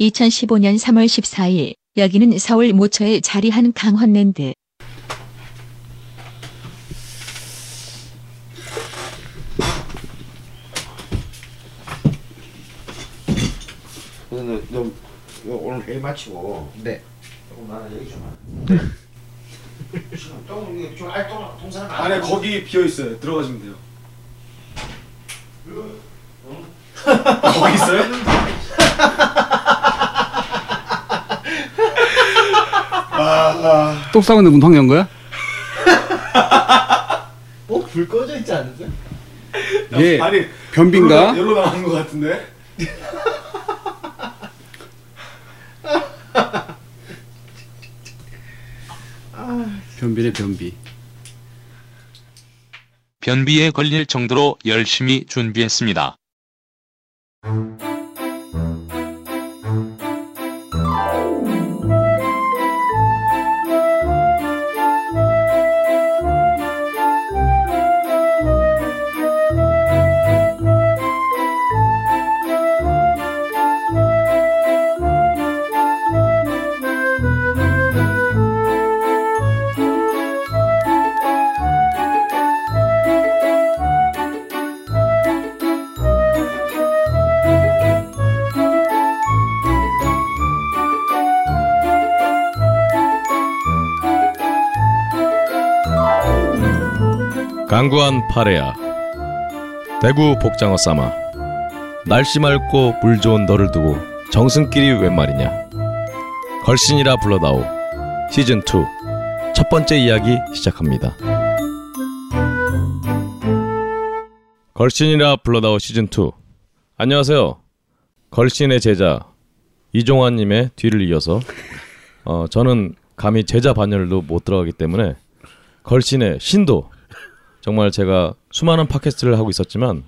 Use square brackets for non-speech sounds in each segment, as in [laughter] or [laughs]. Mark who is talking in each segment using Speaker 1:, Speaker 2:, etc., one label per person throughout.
Speaker 1: 2015년 3월 14일 여기는 서울 모처에 자리한 강헌랜드.
Speaker 2: 그래서 너, 너 오늘 회의 마치고
Speaker 3: 네.
Speaker 2: 조금 나는 얘기 좀 하. 지금 똥 이게 좀 아예 똥 동사는 안
Speaker 4: 안에. 거기 비어 있어요. 들어가시면 돼요. [laughs] 거기 있어요? [laughs]
Speaker 3: 똥 싸고 문 방연 거야?
Speaker 5: 어? [laughs] 불 꺼져 있지 않으세요?
Speaker 3: 예.
Speaker 4: 아니
Speaker 3: 변비인가?
Speaker 4: 열로 나가는 것 같은데.
Speaker 3: 변비네 변비.
Speaker 6: 변비에 걸릴 정도로 열심히 준비했습니다.
Speaker 7: 강구한 파레야. 대구 복장어 싸마 날씨 맑고 물 좋은 너를 두고 정승끼리 웬 말이냐. 걸신이라 불러다오. 시즌2 첫 번째 이야기 시작합니다. 걸신이라 불러다오 시즌2 안녕하세요. 걸신의 제자 이종환님의 뒤를 이어서 어, 저는 감히 제자 반열도 못 들어가기 때문에 걸신의 신도 정말 제가 수많은 팟캐스트를 하고 있었지만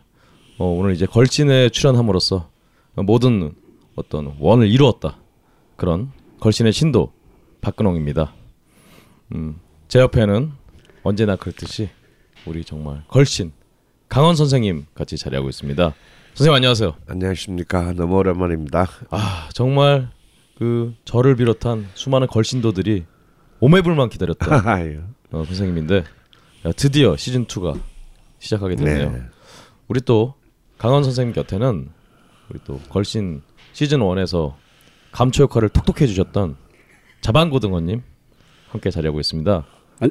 Speaker 7: 어, 오늘 이제 걸신에 출연함으로써 모든 어떤 원을 이루었다 그런 걸신의 신도 박근홍입니다. 음, 제 옆에는 언제나 그렇듯이 우리 정말 걸신 강원 선생님 같이 자리하고 있습니다. 선생님 안녕하세요.
Speaker 2: 안녕하십니까. 너무 오랜만입니다.
Speaker 7: 아 정말 그 저를 비롯한 수많은 걸신도들이 오매불만 기다렸던 [laughs]
Speaker 2: 아유.
Speaker 7: 어, 선생님인데 야, 드디어 시즌 2가 시작하게 됐네요.
Speaker 2: 네.
Speaker 7: 우리 또 강원 선생님 곁에는 우리 또 걸신 시즌 1에서 감초 역할을 톡톡 해 주셨던 자반고등어님 함께 자리하고 있습니다.
Speaker 3: 안-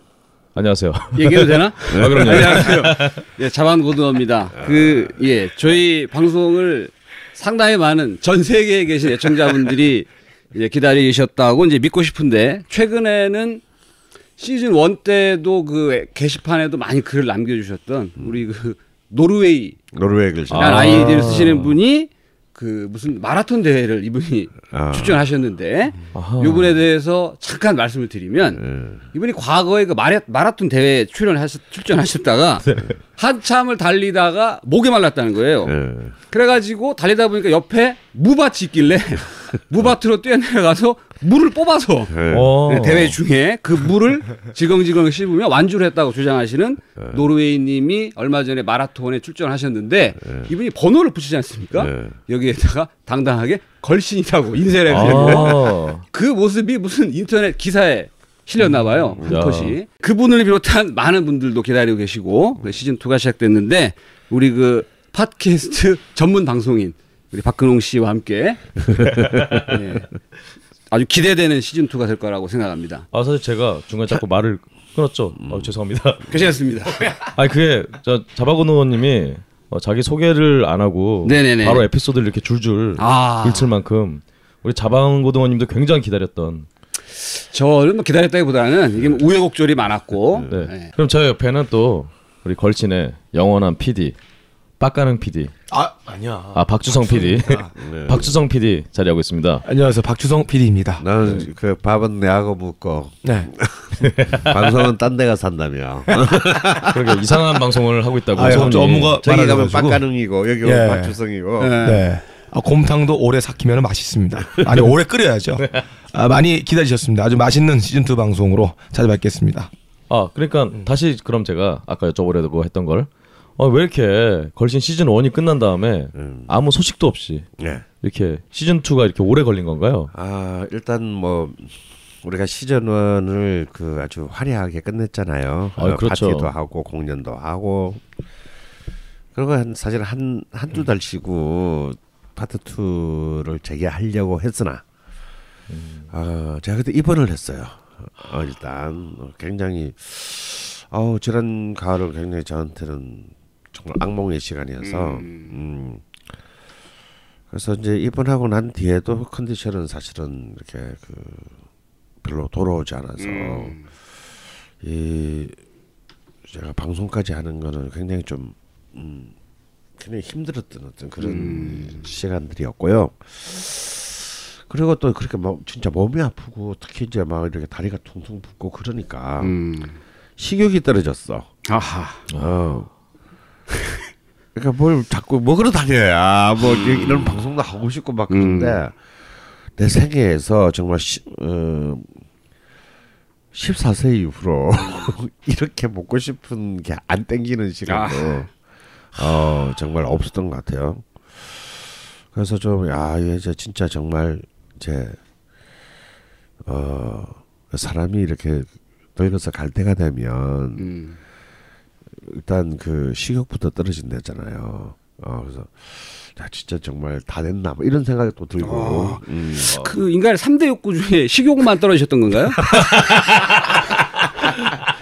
Speaker 7: 안녕하세요.
Speaker 3: 얘기해도 되나? [laughs]
Speaker 7: 아, 그럼요.
Speaker 3: 안녕하세요. 예, 자반고등어입니다. 그, 예, 저희 방송을 상당히 많은 전 세계에 계신 애청자분들이 이제 기다리셨다고 이제 믿고 싶은데, 최근에는 시즌 1 때도 그 게시판에도 많이 글을 남겨주셨던 우리 그 노르웨이
Speaker 2: 노르웨이 글씨.
Speaker 7: 아.
Speaker 3: 아이디를 쓰시는 분이 그 무슨 마라톤 대회를 이분이
Speaker 2: 아.
Speaker 3: 출전하셨는데
Speaker 7: 아하.
Speaker 3: 이 부분에 대해서 잠깐 말씀을 드리면
Speaker 2: 예.
Speaker 3: 이분이 과거에 그 마라, 마라톤 대회 출연하셨 출전하셨다가 [laughs] 한참을 달리다가 목이 말랐다는 거예요.
Speaker 2: 예.
Speaker 3: 그래가지고 달리다 보니까 옆에 무밭이 있길래 [laughs] 무밭으로 뛰어내려가서 물을 뽑아서
Speaker 2: 예.
Speaker 7: 어.
Speaker 3: 네, 대회 중에 그 물을 질겅질겅 씹으며 완주를 했다고 주장하시는 노르웨이님이 얼마 전에 마라톤에 출전하셨는데 이분이 번호를 붙이지 않습니까?
Speaker 2: 네.
Speaker 3: 여기에다가 당당하게 걸신이라고 [laughs] 인쇄를 해주는데
Speaker 7: 아.
Speaker 3: 그 모습이 무슨 인터넷 기사에 실렸나 봐요. 한
Speaker 7: 야.
Speaker 3: 컷이. 그분을 비롯한 많은 분들도 기다리고 계시고 시즌 2가 시작됐는데 우리 그 팟캐스트 전문 방송인 우리 박근홍 씨와 함께 예, [laughs] 아주 기대되는 시즌 2가 될 거라고 생각합니다.
Speaker 7: 아 사실 제가 중간 에 자꾸 말을 끊었죠. 어, 죄송합니다. [laughs]
Speaker 3: 괜찮습니다. [laughs]
Speaker 7: 아니 그게 저 자바고노님이 어, 자기 소개를 안 하고
Speaker 3: 네네네.
Speaker 7: 바로 에피소드를 이렇게 줄줄
Speaker 3: 아,
Speaker 7: 읊을 만큼 우리 자방고등어님도 굉장히 기다렸던.
Speaker 3: 저는 뭐 기다렸다기보다는 이게 뭐 우여곡절이 많았고
Speaker 7: 네.
Speaker 3: 예.
Speaker 7: 그럼 저 옆에는 또 우리 걸친의 영원한 PD 빡가능 PD,
Speaker 5: 아 아니야.
Speaker 7: 아 박주성 PD, [laughs]
Speaker 2: 네.
Speaker 7: 박주성 PD 자리하고 있습니다.
Speaker 5: 안녕하세요 박주성 PD입니다.
Speaker 2: 나는 그 밥은 내하고 묻고
Speaker 5: 네. [laughs]
Speaker 2: 방송은 딴 데가 산다며. [laughs]
Speaker 7: 그러게 이상한 방송을 하고 있다고.
Speaker 5: 아, 예, 업무가
Speaker 2: 저기 가면. 빡가능이고 여기
Speaker 5: 예.
Speaker 2: 오면 박주성이고.
Speaker 3: 네.
Speaker 5: 네. 아, 곰탕도 오래 삭히면 맛있습니다. 아니 오래 끓여야죠. 아, 많이 기다리셨습니다. 아주 맛있는 시즌 2 방송으로 찾아뵙겠습니다.
Speaker 7: 아 그러니까 다시 그럼 제가 아까 여쭤보려고 했던 걸. 어, 왜 이렇게 걸신 시즌 1이 끝난 다음에
Speaker 2: 음.
Speaker 7: 아무 소식도 없이
Speaker 2: 예.
Speaker 7: 이렇게 시즌 2가 이렇게 오래 걸린 건가요?
Speaker 8: 아 일단 뭐 우리가 시즌 1을 그 아주 화려하게 끝냈잖아요.
Speaker 7: 아, 그렇죠.
Speaker 8: 파티도 하고 공연도 하고 그리고 한 사실 한 한두 달 쉬고 파트 2를 재개하려고 했으나 아 제가 그때 입원을 했어요. 어, 일단 굉장히 어 지난 가을은 굉장히 저한테는 정말 악몽의 시간이어서 음. 그래서 이제 입원하고 난 뒤에도 컨디션은 사실은 이렇게 그 별로 돌아오지 않아서 이 제가 방송까지 하는 거는 굉장히 좀 음, 굉장히 힘들었던 어떤 그런 시간들이었고요. 그리고 또 그렇게 막 진짜 몸이 아프고 특히 이제 막 이렇게 다리가 퉁퉁 붓고 그러니까
Speaker 3: 음.
Speaker 8: 식욕이 떨어졌어.
Speaker 3: 아하.
Speaker 8: 어. 그러니까 뭘 자꾸 먹으러 다녀야 뭐 이런 방송도 하고 싶고 막 그런데 내 생애에서 정말 시, 어, 14세 이후로 [laughs] 이렇게 먹고 싶은 게 안 땡기는 시간도 어 정말 없었던 것 같아요. 그래서 좀야 이제 진짜 정말 이제 어 사람이 이렇게 늙어서 갈 때가 되면
Speaker 3: 음.
Speaker 8: 일단 그 식욕부터 떨어진다잖아요. 어 그래서 야 진짜 정말 다 됐나 뭐 이런 생각이 또 들고. 음.
Speaker 3: 그 인간의 3대 욕구 중에 식욕만 떨어지셨던 건가요?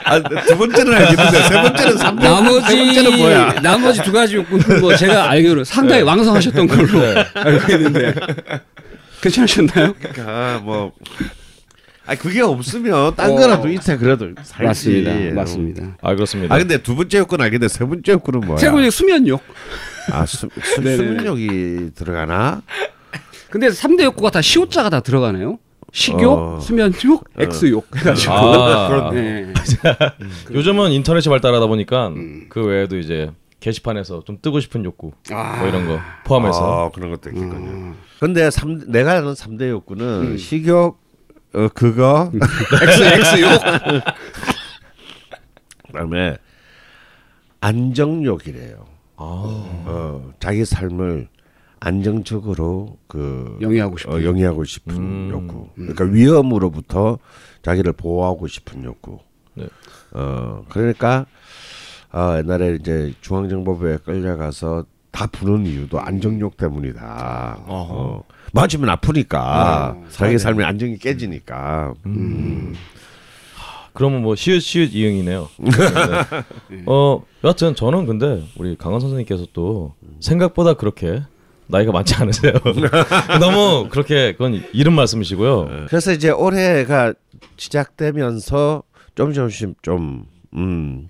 Speaker 8: 아, 두 번째는 알겠는데 세 번째는 삼세
Speaker 3: 나머지
Speaker 8: 번째는 뭐야?
Speaker 3: 나머지 두 가지 욕구는 뭐 제가 알기로 상당히 왕성하셨던 걸로 알고 있는데 [laughs] 괜찮으셨나요?
Speaker 8: 그러니까 뭐. 아 그게 없으면 딴
Speaker 3: 어.
Speaker 8: 거라도 있어 그래도 살지.
Speaker 3: 맞습니다. 맞습니다.
Speaker 7: 아 그렇습니다.
Speaker 8: 아 근데 두 번째 욕구는 알겠는데 세 번째 욕구는 뭐야?
Speaker 3: 세 번째 수면욕.
Speaker 8: 아 수, 수. 수면욕이 들어가나?
Speaker 3: 근데 3대 욕구가 다 시옷자가 다 들어가네요. 식욕,
Speaker 8: 어.
Speaker 3: 수면욕, 액수욕 해가지고.
Speaker 7: 아, [laughs]
Speaker 3: 네. [laughs]
Speaker 7: 요즘은 인터넷이 발달하다 보니까 그 외에도 이제 게시판에서 좀 뜨고 싶은 욕구 뭐 이런 거 포함해서
Speaker 8: 아, 그런 것도 있겠군요. 근데 삼, 내가 아는 삼대 욕구는 식욕, 어, 그거,
Speaker 3: 액수, 액수욕.
Speaker 8: 그다음에 안정욕이래요.
Speaker 7: 아,
Speaker 8: 어, 자기 삶을 안정적으로 그
Speaker 3: 영위하고 싶은.
Speaker 8: 어, 영위하고 싶은
Speaker 7: 음.
Speaker 8: 욕구. 그러니까 위험으로부터 자기를 보호하고 싶은 욕구.
Speaker 7: 네.
Speaker 8: 어 그러니까 아 옛날에 이제 중앙정보부에 끌려가서 다 부는 이유도 안정욕 때문이다. 어. 맞으면 아프니까 자기 삶의 안정이 깨지니까.
Speaker 7: 그러면 뭐 시읒 시읒 이응이네요. [laughs] 네. 어 여하튼 저는 근데 우리 강원 선생님께서 또 생각보다 그렇게 나이가 많지 않으세요. [laughs] 너무 그렇게 그건 이른 말씀이시고요.
Speaker 8: 그래서 이제 올해가 시작되면서 좀 조금씩 좀 음.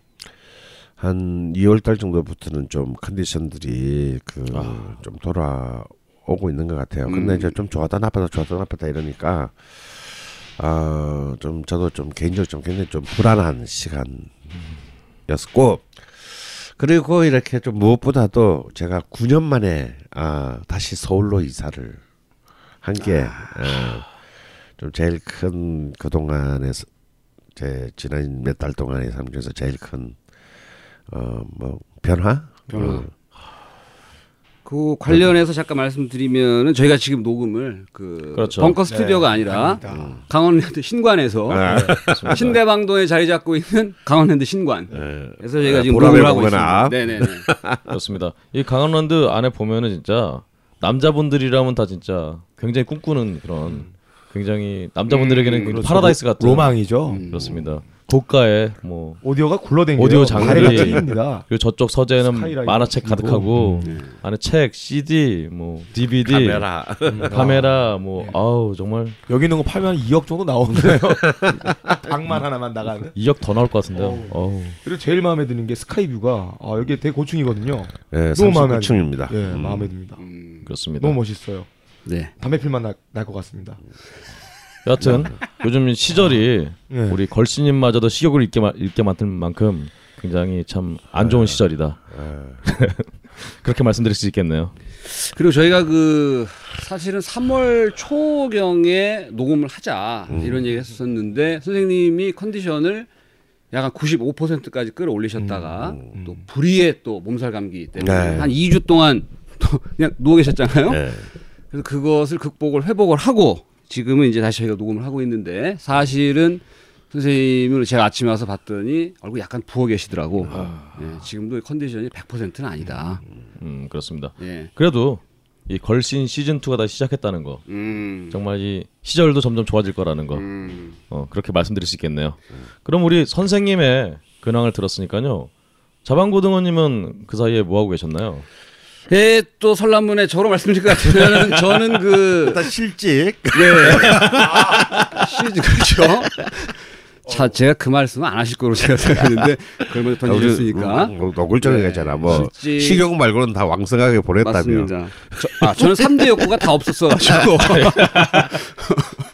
Speaker 8: 한 2월 달 정도부터는 좀 컨디션들이 그좀 돌아오고 있는 것 같아요. 근데 이제 좀 좋았다 나쁘다 좋았다 나쁘다 이러니까 아, 좀 저도 좀 개인적으로 좀 굉장히 좀 불안한 시간이었고 그리고 이렇게 좀 무엇보다도 제가 9년 만에 아, 다시 서울로 이사를 한게 어, 좀 제일 큰 그동안에 서- 제 지난 몇 달 동안의 삶 중에서 제일 큰 어뭐 변화?
Speaker 3: 변화.
Speaker 8: 어,
Speaker 3: 그 관련해서 잠깐 말씀드리면은 저희가 지금 녹음을 그
Speaker 7: 그렇죠.
Speaker 3: 벙커 스튜디오가
Speaker 4: 네,
Speaker 3: 아니라
Speaker 4: 아닙니다.
Speaker 3: 강원랜드 신관에서
Speaker 8: 아.
Speaker 3: 신대방동에 자리 잡고 있는 강원랜드 신관.
Speaker 8: 예.
Speaker 3: 그래서 저희가
Speaker 8: 네,
Speaker 3: 지금 녹음을 하고. 있습니다. 네 네 네. [laughs]
Speaker 7: 그렇습니다. 이 강원랜드 안에 보면은 진짜 남자분들이라면 다 진짜 굉장히 꿈꾸는 그런 굉장히 남자분들에게는 굉장히
Speaker 5: 그렇죠.
Speaker 7: 파라다이스 같은
Speaker 5: 로망이죠.
Speaker 7: 그렇습니다. 고가의 뭐
Speaker 5: 오디오가 굴러댕겨요.
Speaker 7: 오디오 장비. 그리고 저쪽 서재는 만화책 가득하고 안에 책, CD, 뭐 DVD,
Speaker 8: 카메라.
Speaker 7: 카메라, 뭐 아우 정말
Speaker 5: 여기 있는 거 팔면 2억 정도 나오는데요. [laughs] 방만 하나만 나가는.
Speaker 7: 2억 더 나올 것 같은데요.
Speaker 5: 어우.
Speaker 7: 어우.
Speaker 5: 그리고 제일 마음에 드는 게 sky view가 아 여기 되게 고층이거든요.
Speaker 8: 예,
Speaker 5: 너무 마음에
Speaker 8: 39층입니다.
Speaker 5: 예, 마음에 듭니다.
Speaker 7: 그렇습니다.
Speaker 5: 너무 멋있어요.
Speaker 3: 네.
Speaker 5: 담배 필만 날것 같습니다.
Speaker 7: 여하튼 요즘 시절이
Speaker 5: 예.
Speaker 7: 우리 걸씨님마저도 식욕을 잃게, 마, 잃게 만든 만큼 굉장히 참 안 좋은 시절이다. [laughs] 그렇게 말씀드릴 수 있겠네요.
Speaker 3: 그리고 저희가 그 사실은 3월 초경에 녹음을 하자 이런 얘기 했었는데 선생님이 컨디션을 약간 95%까지 끌어올리셨다가 또 불의의 또 몸살 감기 때문에
Speaker 8: 네.
Speaker 3: 한 2주 동안 [laughs] 또 그냥 누워 계셨잖아요.
Speaker 8: 예.
Speaker 3: 그래서 그것을 극복을 회복을 하고 지금은 이제 다시 저희가 녹음을 하고 있는데 사실은 선생님을 제가 아침에 와서 봤더니 얼굴 약간 부어 계시더라고. 예, 지금도 컨디션이 100%는 아니다.
Speaker 7: 음, 그렇습니다.
Speaker 3: 예.
Speaker 7: 그래도 이 걸신 시즌 2가 다시 시작했다는 거
Speaker 3: 음.
Speaker 7: 정말 이 시절도 점점 좋아질 거라는 거
Speaker 3: 음.
Speaker 7: 어, 그렇게 말씀드릴 수 있겠네요. 그럼 우리 선생님의 근황을 들었으니까요. 자방고등어님은 그 사이에 뭐 하고 계셨나요?
Speaker 3: 예, 또 설란문에 저로 말씀드릴 것 같으면 [laughs] 저는 그
Speaker 8: 일단 실직. [laughs]
Speaker 3: 네. 시즌 그렇죠. 자, 제가 그 말씀은 안 하실 거로 제가 생각했는데 그걸 먼저 던지셨으니까.
Speaker 8: 음, 노골적이게 했잖아. 뭐
Speaker 3: 실직-
Speaker 8: 식용 말고는 다 왕성하게 보냈다며.
Speaker 3: 맞습니다. 저, 아, 저는 3대 욕구가 다 없었어가지고. [laughs]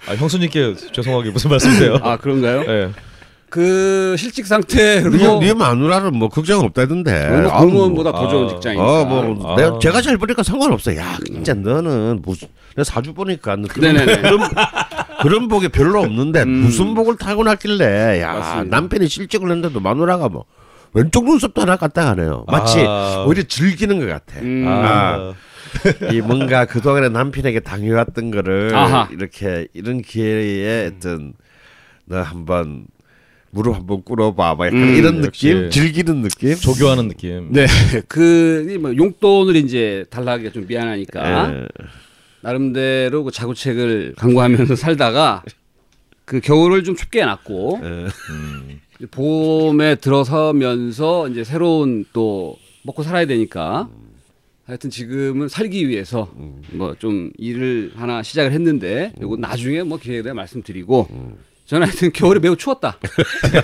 Speaker 7: 아, 형수님께 죄송하게 무슨 말씀이세요?
Speaker 3: 아, 그런가요?
Speaker 7: 예.
Speaker 3: 그 실직 상태로.
Speaker 8: 네, 네 마누라는 뭐 걱정 없다던데.
Speaker 3: 너무
Speaker 8: 아우,
Speaker 3: 공무원보다 더 좋은
Speaker 7: 아,
Speaker 3: 직장이니까.
Speaker 8: 어, 뭐
Speaker 7: 아.
Speaker 8: 내가 제가 잘 보니까 상관없어. 야, 진짜 너는 무슨 내가 사주 보니까 너 그런. [laughs] 그런 그런 복이 별로 없는데
Speaker 3: 음.
Speaker 8: 무슨 복을 타고났길래 야
Speaker 3: 맞습니다.
Speaker 8: 남편이 실직을 했는데도 마누라가 뭐 왼쪽 눈썹도 하나 갖다 가네요. 마치
Speaker 7: 아.
Speaker 8: 오히려 즐기는 것 같아.
Speaker 3: 음.
Speaker 8: 아. 이 뭔가 그동안에 남편에게 당해왔던 거를
Speaker 3: 아하.
Speaker 8: 이렇게 이런 기회에 어떤 너 한번 무릎 한번 꿇어봐, 막 약간
Speaker 3: 음,
Speaker 8: 이런
Speaker 7: 역시.
Speaker 8: 느낌, 즐기는 느낌.
Speaker 7: 조교하는 느낌.
Speaker 3: 네. [laughs] 그, 용돈을 이제 달라기가 좀 미안하니까.
Speaker 8: 예.
Speaker 3: 나름대로 그 자구책을 강구하면서 살다가 그 겨울을 좀 춥게 해놨고
Speaker 8: 예.
Speaker 7: 음.
Speaker 3: 봄에 들어서면서 이제 새로운 또 먹고 살아야 되니까 하여튼 지금은 살기 위해서 뭐좀 일을 하나 시작을 했는데 요거 나중에 뭐 기회에 대해 말씀드리고 저는 하여튼 겨울에 매우 추웠다.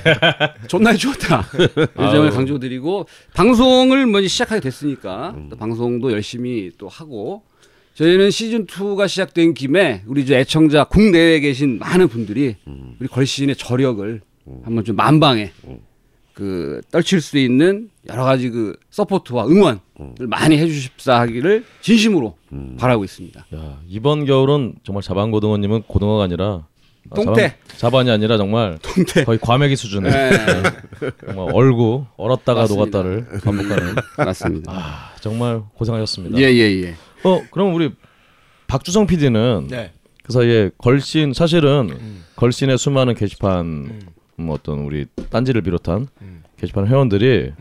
Speaker 3: [laughs] 존나 추웠다. 이 점을 강조드리고 방송을 먼저 시작하게 됐으니까 또 방송도 열심히 또 하고 저희는 시즌 2가 시작된 김에 우리 저 애청자 국내에 계신 많은 분들이 우리 걸신의 저력을 한번 좀 만방에 그 떨칠 수 있는 여러 가지 그 support와 응원을 많이 해주십사 하기를 진심으로 바라고 있습니다.
Speaker 7: 야, 이번 겨울은 정말 자반고등어님은 고등어가 아니라 아,
Speaker 3: 동태.
Speaker 7: 자방- 자반 이 아니라 정말
Speaker 3: 동태.
Speaker 7: 거의 과메기 수준의
Speaker 3: 네.
Speaker 7: 정말 얼고 얼었다가
Speaker 3: 맞습니다.
Speaker 7: 녹았다를 반복하는
Speaker 3: 맞습니다.
Speaker 7: 아, 정말 고생하셨습니다.
Speaker 3: 예, 예, 예.
Speaker 7: 어, 그럼 우리 박주성 PD는
Speaker 5: 네.
Speaker 7: 그 사이에 걸신 사실은 걸신의 수많은 게시판 뭐 어떤 우리 딴지를 비롯한 게시판 회원들이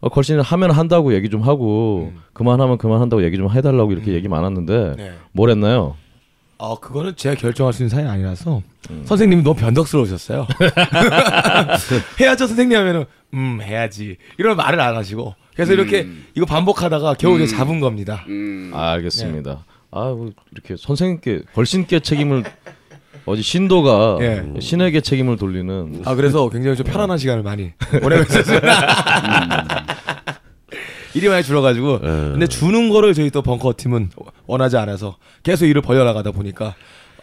Speaker 7: 어, 걸신을 하면 한다고 얘기 좀 하고 그만하면 그만한다고 얘기 좀 해달라고 이렇게 얘기 많았는데
Speaker 5: 네.
Speaker 7: 뭘 했나요?
Speaker 5: 어 그거는 제가 결정할 수 있는 사안이 아니라서 선생님이 너무 변덕스러우셨어요. [laughs] 해야죠 선생님 하면은 음 해야지 이런 말을 안 하시고 그래서 이렇게 이거 반복하다가 겨우에 잡은 겁니다.
Speaker 3: 음.
Speaker 7: 아, 알겠습니다. 아, 뭐 이렇게 선생님께 걸신께 책임을 어디 신도가
Speaker 5: 예.
Speaker 7: 신에게 책임을 돌리는
Speaker 5: 아 그래서 굉장히 좀 편안한 시간을 많이 [laughs] 보내고 있었습니다. [laughs] 일이 많이 줄어가지고 근데 주는 거를 저희 또 벙커 팀은 원하지 않아서 계속 일을 벌려나가다 보니까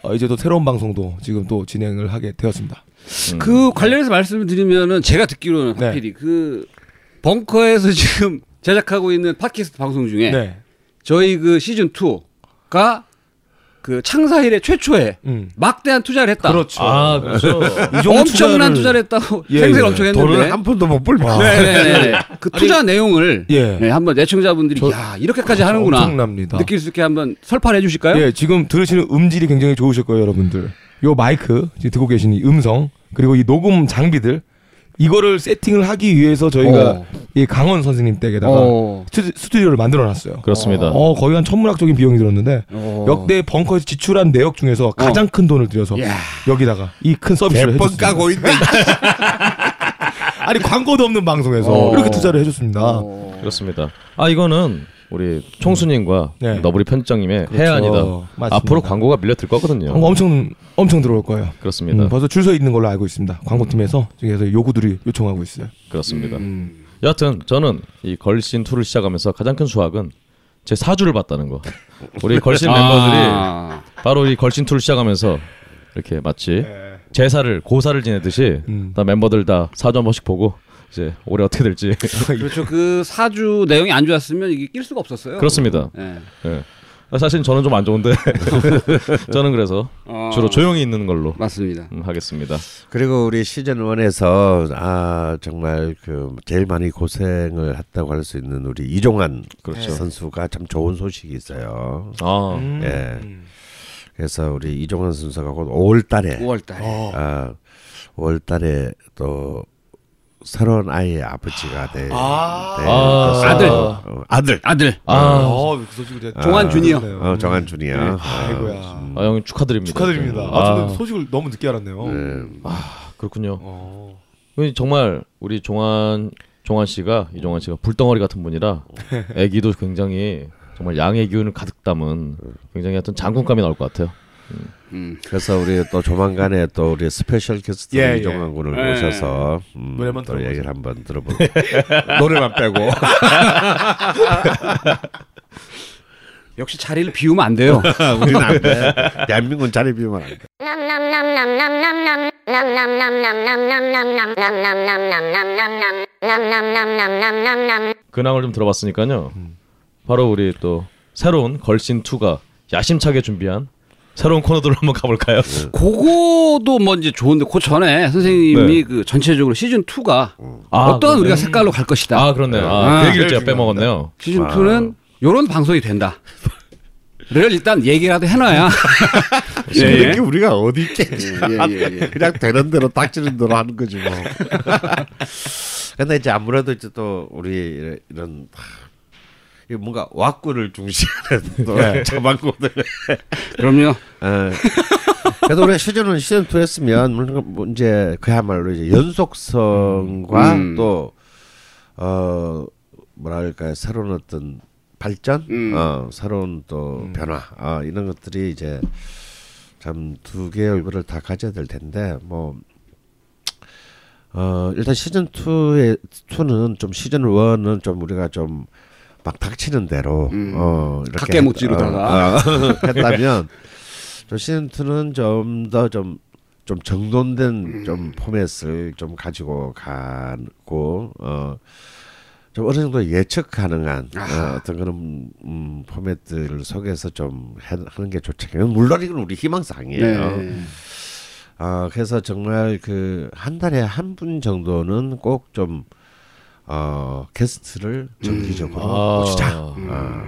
Speaker 5: 어, 이제 또 새로운 방송도 지금 또 진행을 하게 되었습니다.
Speaker 3: 그 관련해서 말씀을 드리면은 제가 듣기로는
Speaker 5: 네.
Speaker 3: 하필이 그 벙커에서 지금 제작하고 있는 팟캐스트 방송 중에
Speaker 5: 네.
Speaker 3: 저희 그 시즌 2가 그 창사 이래 최초에
Speaker 5: 음.
Speaker 3: 막대한 투자를 했다.
Speaker 5: 그렇죠.
Speaker 7: 아, 그렇죠.
Speaker 5: 이 정도
Speaker 3: 엄청난
Speaker 5: 투자를-
Speaker 3: 투자를 했다고
Speaker 5: 예,
Speaker 3: 생생
Speaker 5: 예.
Speaker 3: 엄청
Speaker 8: 돈을
Speaker 3: 했는데.
Speaker 8: 한 푼도 못 벌면.
Speaker 3: 네네네. 그 투자 내용을
Speaker 5: 예.
Speaker 3: 네, 한번 애청자분들이
Speaker 5: 저-
Speaker 3: 야 이렇게까지 하는구나
Speaker 5: 엄청납니다.
Speaker 3: 느낄 수 있게 한번 설파를 해주실까요?
Speaker 5: 예, 지금 들으시는 음질이 굉장히 좋으실 거예요, 여러분들. 요 마이크 지금 듣고 계신 이 음성 그리고 이 녹음 장비들 이거를 세팅을 하기 위해서 저희가
Speaker 3: 어.
Speaker 5: 이 강원 선생님 댁에다가
Speaker 3: 어.
Speaker 5: 스튜, 스튜디오 를 만들어놨어요.
Speaker 7: 그렇습니다.
Speaker 5: 어, 거의 한 천문학적인 비용이 들었는데
Speaker 3: 어.
Speaker 5: 역대 벙커에서 지출한 내역 중에서 가장 큰 돈을 들여서
Speaker 3: 야.
Speaker 5: 여기다가 이 큰 서비스를 해줬습니다.
Speaker 8: 까고 있네. [laughs]
Speaker 5: 아니 광고도 없는 방송에서
Speaker 3: 어.
Speaker 5: 이렇게 투자를 해줬습니다.
Speaker 3: 어.
Speaker 7: 그렇습니다. 아 이거는 우리 총수님과
Speaker 5: 네.
Speaker 7: 너브리 편집장님의
Speaker 5: 그렇죠.
Speaker 7: 해안이다.
Speaker 5: 맞습니다.
Speaker 7: 앞으로 광고가 밀려들 거거든요.
Speaker 5: 광고 엄청 엄청 들어올 거예요.
Speaker 7: 그렇습니다.
Speaker 5: 음, 벌써 줄 서 있는 걸로 알고 있습니다. 광고팀에서 지금서 요구들이 요청하고 있어요.
Speaker 7: 그렇습니다.
Speaker 5: 음.
Speaker 7: 여하튼 저는 이 걸신 2를 시작하면서 가장 큰 수확은 제 사주를 봤다는 거. 우리 걸신 [laughs] 멤버들이
Speaker 3: 아.
Speaker 7: 바로 이 걸신 2를 시작하면서 이렇게 마치 제사를 고사를 지내듯이
Speaker 5: 음.
Speaker 7: 다 멤버들 다 사주 한 번씩 보고 이제 올해 어떻게 될지 [laughs]
Speaker 3: 그렇죠. 그 사주 내용이 안 좋았으면 이게 낄 수가 없었어요.
Speaker 7: 그렇습니다.
Speaker 3: 예.
Speaker 7: 예. 아, 사실 저는 좀 안 좋은데 [laughs] 저는 그래서
Speaker 3: 어,
Speaker 7: 주로 조용히 있는 걸로
Speaker 3: 맞습니다.
Speaker 7: 음, 하겠습니다.
Speaker 8: 그리고 우리 시즌 1에서 아 정말 그 제일 많이 고생을 했다고 할 수 있는 우리 이종환
Speaker 7: 그렇죠.
Speaker 8: 선수가 참 좋은 소식이 있어요.
Speaker 7: 아,
Speaker 5: 음.
Speaker 8: 예. 그래서 우리 이종환 선수가 곧 5월 달에
Speaker 3: 5월 달에
Speaker 8: 아 5월 달에 또 새로운 아이의 아버지가 돼.
Speaker 5: 아.
Speaker 8: 돼-
Speaker 7: 아.
Speaker 8: 됐어요.
Speaker 3: 아들.
Speaker 8: 어, 아들.
Speaker 3: 아들
Speaker 7: 아,
Speaker 5: 어, 그 소식을 제가
Speaker 3: 종환 주니어.
Speaker 8: 어, 정한 주니어.
Speaker 3: 네.
Speaker 5: 아이고야.
Speaker 8: 음,
Speaker 7: 아 형님 축하드립니다.
Speaker 5: 축하드립니다. 아,
Speaker 7: 아,
Speaker 5: 저는 소식을 너무 늦게 알았네요.
Speaker 8: 네.
Speaker 7: 그렇군요.
Speaker 5: 어.
Speaker 7: 정말 우리 종환 종환 씨가 이종환 씨가 불덩어리 같은 분이라 [laughs] 애기도 굉장히 정말 양의 기운을 가득 담은 굉장히 어떤 장군감이 나올 것 같아요.
Speaker 3: 음.
Speaker 8: 그래서 우리 또 조만간에 또 우리 special guest
Speaker 5: 예,
Speaker 8: 이종환 군을
Speaker 3: 예.
Speaker 8: 모셔서 음,
Speaker 5: 노래만
Speaker 8: 또. 얘기를 한번 들어보고 [laughs] 노래만 빼고 [laughs]
Speaker 3: 역시 자리를 비우면 안 돼요. [laughs]
Speaker 8: 우리는 안 돼. 대한민국은 자리 비우면 안 돼.
Speaker 7: 근황을 좀 들어봤으니까요. 바로 우리 또 새로운 걸신 2가 야심차게 준비한 새로운 코너들로 한번 가볼까요?
Speaker 3: 그거도 뭐 이제 좋은데 그 전에 선생님이 그 전체적으로 시즌 2가
Speaker 7: 아,
Speaker 3: 어떤. 우리가 색깔로 갈 것이다.
Speaker 7: 아 그렇네요. 아,
Speaker 3: 아,
Speaker 7: 그 얘기를 제가 빼먹었네요.
Speaker 3: 시즌 2는 요런 방송이 된다. 를 일단 얘기라도 해놔야. [laughs]
Speaker 8: 이렇게 우리가 어디 있겠지.
Speaker 3: 예, 예, 예. [laughs]
Speaker 8: 그냥 되는 대로 딱지는 대로 하는 거지 뭐. [laughs] 근데 이제 아무래도 이제 또 우리 이런- 이런 뭔가 왁구를 중시하는 또 [laughs] 자방고들.
Speaker 3: 그럼요.
Speaker 8: 어. 그래도 우리 시즌은 시즌 2 했으면 물론 뭐 이제 그야말로 이제 연속성과
Speaker 3: 음.
Speaker 8: 또 어 뭐랄까 새로운 어떤 발전,
Speaker 3: 음.
Speaker 8: 어 새로운 또 변화, 어, 이런 것들이 이제 참 두 개의 얼굴을 다 가져야 될 텐데 뭐. 어 일단 시즌 2의 2는 좀 시즌 1은 좀 우리가 좀 막 닥치는 대로
Speaker 3: 음.
Speaker 8: 어 이렇게
Speaker 3: 각계 못
Speaker 8: 했-
Speaker 3: 지르다가.
Speaker 8: 어, 어, [laughs] 했다면 좀 시즌 2는 좀 더 좀 좀 정돈된
Speaker 3: 음.
Speaker 8: 좀 포맷을 좀 가지고 가고 어. 좀 어느 정도 예측 가능한 어, 어떤 그런 음, 포맷들을 속에서 좀 해, 하는 게 좋죠. 물론 이건 우리 희망사항이에요.
Speaker 3: 네.
Speaker 8: 아 그래서 정말 그 한 달에 한 분 정도는 꼭좀 어, 게스트를 정기적으로 모시자.
Speaker 7: 아,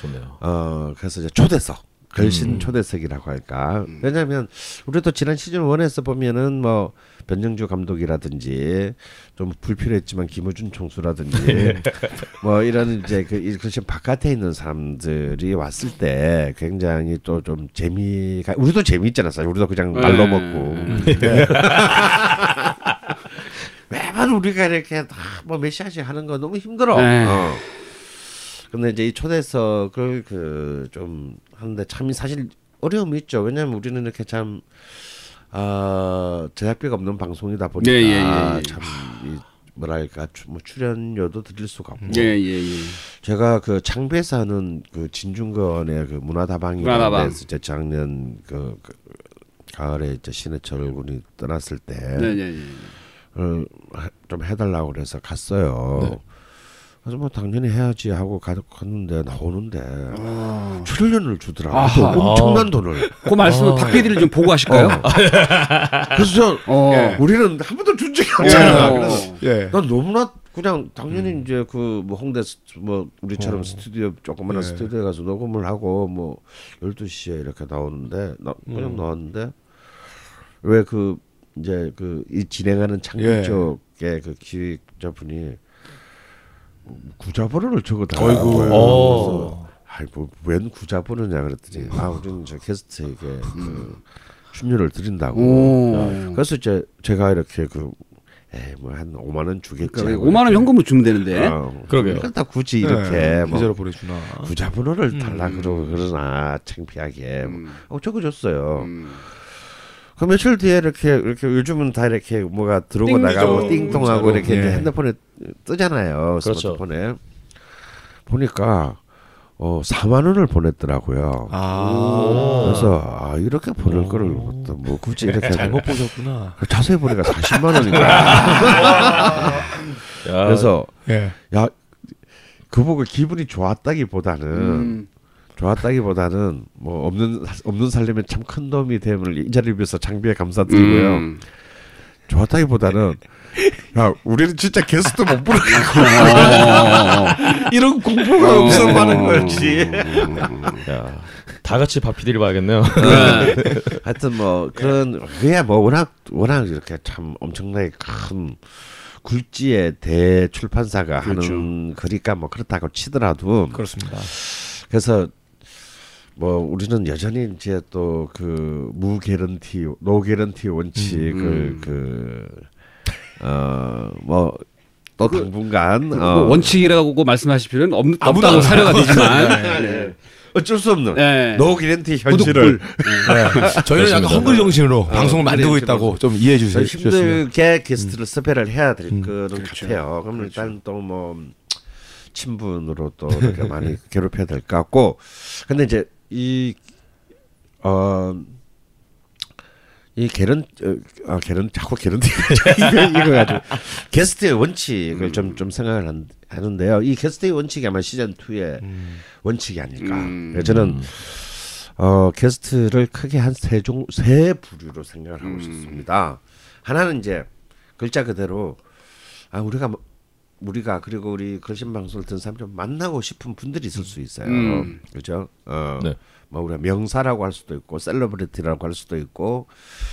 Speaker 7: 좋네요.
Speaker 8: 어 그래서 이제 초대석 걸신
Speaker 7: 음.
Speaker 8: 초대석이라고 할까. 왜냐하면 우리도 지난 시즌 원에서 보면은 뭐 변정주 감독이라든지 좀 불필요했지만 김우준 총수라든지
Speaker 7: 네. [laughs]
Speaker 8: 뭐 이런 이제 그 이것이 바깥에 있는 사람들이 왔을 때 굉장히 또 좀 재미가 우리도 재미있잖아 사실 우리도 그냥 말로
Speaker 3: 네.
Speaker 8: 먹고 [laughs] 매번 우리가 이렇게 다뭐몇 시간씩 하는 거 너무 힘들어.
Speaker 3: 네.
Speaker 8: 어. 근데 이제 이 초대석을 그 좀 하는데 참 사실 어려움이 있죠. 왜냐하면 우리는 이렇게 참 아, 제작비가 없는 방송이다 보니까
Speaker 3: 예, 예, 예, 예.
Speaker 8: 참 이, 뭐랄까 주- 뭐 출연료도 드릴 수가 없고
Speaker 3: 예, 예, 예.
Speaker 8: 제가 그 창배에서 하는 그 진중권의 그 문화다방이라는
Speaker 3: 문화다방.
Speaker 8: 데서 이제 작년 그, 그 가을에 이제 신해철 군이 떠났을 때
Speaker 3: 네, 네, 네.
Speaker 8: 어, 하- 좀 해달라고 그래서 갔어요. 그래서 뭐 당연히 해야지 하고 가, 갔는데 나오는데 주더라.
Speaker 3: 아. 아하.
Speaker 8: 또 엄청난 돈을.
Speaker 3: 그 말씀을 박 PD를 좀 보고 하실까요?
Speaker 8: 그래서 저
Speaker 3: 어.
Speaker 8: 우리는 한 번도 준 적이 없잖아.
Speaker 3: 어.
Speaker 8: 그래서
Speaker 5: 예.
Speaker 8: 난 너무나 그냥 당연히 이제 그 뭐 홍대 스, 뭐 우리처럼 스튜디오 조그마한
Speaker 5: 예.
Speaker 8: 스튜디오에 가서 녹음을 하고 뭐 12시에 이렇게 나오는데 나 그냥 나왔는데 왜그 이제 그 이 진행하는 창비
Speaker 5: 예.
Speaker 8: 쪽의 그 기획자분이 구자번호를 적어 달라고
Speaker 5: 어이구.
Speaker 8: 해요.
Speaker 7: 어.
Speaker 8: 그래서 아이 뭐웬 구자번호냐 그랬더니 아 우리는 저 게스트에게 그 출연료를 드린다고
Speaker 3: 오.
Speaker 8: 그래서 이제 제가 이렇게 그 에이 뭐한 5만 원 주겠지.
Speaker 3: 그러니까
Speaker 8: 하고
Speaker 3: 5만 원. 현금을 주면 되는데.
Speaker 8: 어,
Speaker 7: 그러게요.
Speaker 8: 그걸 다 굳이 이렇게 뭐
Speaker 5: 계좌로 보내주나.
Speaker 8: 구자번호를 달라 그러고 그러나 창피하게
Speaker 3: 음.
Speaker 8: 어, 적어줬어요.
Speaker 3: 음.
Speaker 8: 그 며칠 뒤에 이렇게 이렇게 요즘은 다 이렇게 뭐가 들어오고
Speaker 3: 띵
Speaker 8: 나가고
Speaker 3: 띵
Speaker 8: 띵동하고. 이렇게
Speaker 5: 예.
Speaker 8: 핸드폰에 뜨잖아요.
Speaker 7: 그렇죠.
Speaker 8: 스마트폰에 보니까 어 4만 원을 보냈더라고요.
Speaker 5: 아.
Speaker 8: 그래서 아 이렇게 보낼
Speaker 5: 오.
Speaker 8: 거를 또뭐 굳이 이렇게
Speaker 5: 잘못 보셨구나.
Speaker 8: 자세히 보니까 40만 원인 거야.
Speaker 7: 야,
Speaker 8: 그래서
Speaker 5: 예.
Speaker 8: 야, 그 보고 기분이 좋았다기보다는
Speaker 3: 음.
Speaker 8: 좋았다기보다는 뭐 없는 없는 살림에 참 큰 도움이 됨을 이 자리를 빌어서 장비에 감사드리고요.
Speaker 3: 음.
Speaker 8: 좋았다기보다는 야 우리는 진짜 게스트 못 부르겠고 이런 공포가 없어 하는 거지.
Speaker 7: 야, 다 같이 밥피디를 봐야겠네요. [laughs]
Speaker 8: 하여튼 뭐 그런 그야 뭐 워낙 워낙 이렇게 참 엄청나게 큰 굴지의 대출판사가 하는 거니까 뭐 그렇다고 치더라도
Speaker 5: 그렇습니다.
Speaker 8: 그래서 뭐 우리는 여전히 이제 또 그 무개런티 노개런티 원칙을 그어뭐 또 당분간
Speaker 3: 뭐
Speaker 8: 어,
Speaker 3: 원칙이라고 말씀하실 필요는 없,
Speaker 8: 아무도
Speaker 3: 없다고
Speaker 8: 안
Speaker 3: 사료가 되지만. [laughs]
Speaker 8: 네. 어쩔 수 없는
Speaker 3: 네.
Speaker 8: 노개런티 현실을.
Speaker 5: 네. 저희는 약간 헝글 정신으로 방송을 만들고
Speaker 8: 그래,
Speaker 5: 있다고 좀 이해해 주세요.
Speaker 8: 저 힘들게 게스트를 섭외를 해야 될
Speaker 5: 음.
Speaker 8: 거는 같아요. 그럼 일단 또 뭐 친분으로 또 이렇게 많이 [laughs] 괴롭혀야 될 것 같고, 근데 이제 이 어. 이 개런 어, 아 개런 자꾸 개런 [laughs] 이거 이거 가지고 게스트의 원칙을 좀좀 생각을 한, 하는데요. 이 게스트의 원칙이 아마 시즌 2의 원칙이 아닐까.
Speaker 3: 음.
Speaker 8: 저는 어 게스트를 크게 한 세 종 세 부류로 생각을 하고
Speaker 3: 음.
Speaker 8: 싶습니다. 하나는 이제 글자 그대로 아 우리가 뭐- 우리가 그리고 우리 거신 방송을 듣는 사람 좀 만나고 싶은 분들이 있을 수 있어요.
Speaker 3: 음.
Speaker 8: 그죠? 어.
Speaker 7: 네.
Speaker 8: 뭐 우리가 명사라고 할 수도 있고 셀러브리티라고 할 수도 있고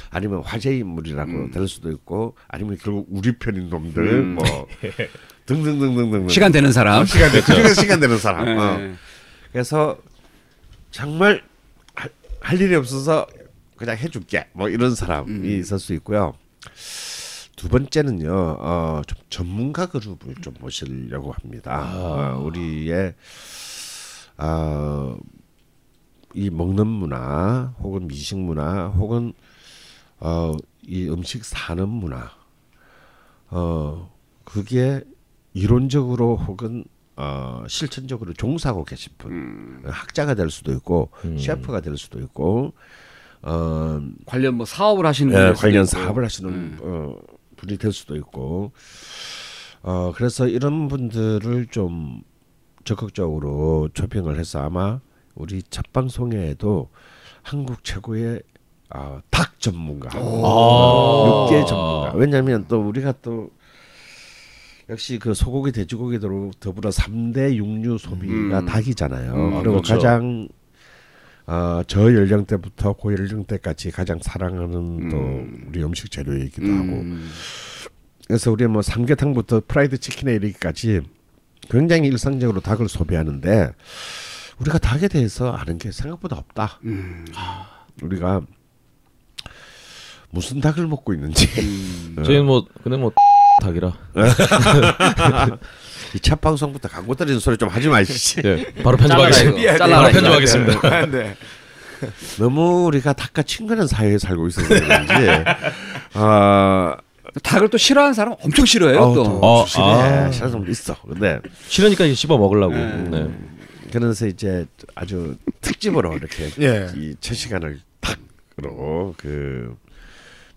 Speaker 8: 아니면 화제 인물이라고 될 수도 있고 아니면 결국 우리 편인 놈들 뭐 [laughs] 등등등등등
Speaker 3: 시간 되는 사람.
Speaker 8: 시간 되 그중에 시간 되는 사람.
Speaker 3: 네.
Speaker 8: 어. 그래서 정말 할, 할 일이 없어서 그냥 해줄게 뭐 이런 사람이 있을 수 있고요. 두 번째는요, 어, 좀 전문가 그룹을 좀 모시려고 합니다. 어, 우리의 어, 이 먹는 문화, 혹은 미식 문화, 혹은 어, 이 음식 사는 문화, 어, 그게 이론적으로 혹은 어, 실천적으로 종사하고 계신 분, 학자가 될 수도 있고, 셰프가 될 수도 있고, 어,
Speaker 3: 관련 뭐 사업을 하시는
Speaker 8: 예, 관련. 사업을 하시는 어, 분이 될 수도 있고 어 그래서 이런 분들을 좀 적극적으로 초빙을 해서 아마 우리 첫 방송에도 한국 최고의 어, 닭 전문가, 어, 육계 전문가. 왜냐하면 또 우리가 또 역시 그 소고기, 돼지고기로 더불어 3대 육류 소비가
Speaker 3: 음.
Speaker 8: 닭이잖아요.
Speaker 3: 음,
Speaker 8: 그리고
Speaker 7: 그렇죠.
Speaker 8: 가장 어, 저 연령대부터 고 연령대까지 가장 사랑하는 또 우리 음식 재료이기도 하고
Speaker 3: 음.
Speaker 8: 그래서 우리 뭐 삼계탕부터 프라이드 치킨에 이르기까지 굉장히 일상적으로 닭을 소비하는데 우리가 닭에 대해서 아는 게 생각보다 없다.
Speaker 3: 음.
Speaker 8: 우리가 무슨 닭을 먹고 있는지
Speaker 3: 음.
Speaker 7: 저희는 뭐 근데 뭐 [laughs] 닭이라. [laughs]
Speaker 8: 이 첫 방송부터 광고 때리는 소리 좀 하지 마시지.
Speaker 7: 네, 바로 편집하겠습니다.
Speaker 3: 잘라라,
Speaker 7: 바로. 편집하겠습니다.
Speaker 5: 네.
Speaker 8: 너무 우리가 닭과 친근한 사회에 살고 있어서 그런지 [laughs] 아
Speaker 3: 닭을 또 싫어하는 사람 엄청 싫어해요
Speaker 8: 어우,
Speaker 3: 또.
Speaker 8: 또
Speaker 7: 어,
Speaker 8: 조심해.
Speaker 7: 아.
Speaker 8: 싫어하는 사람도 있어. 근데
Speaker 7: 싫으니까 씹어 먹으려고.
Speaker 3: 네.
Speaker 7: 네.
Speaker 8: 그래서 이제 아주 특집으로 이렇게
Speaker 5: 예.
Speaker 8: 이첫 시간을 닭으로 그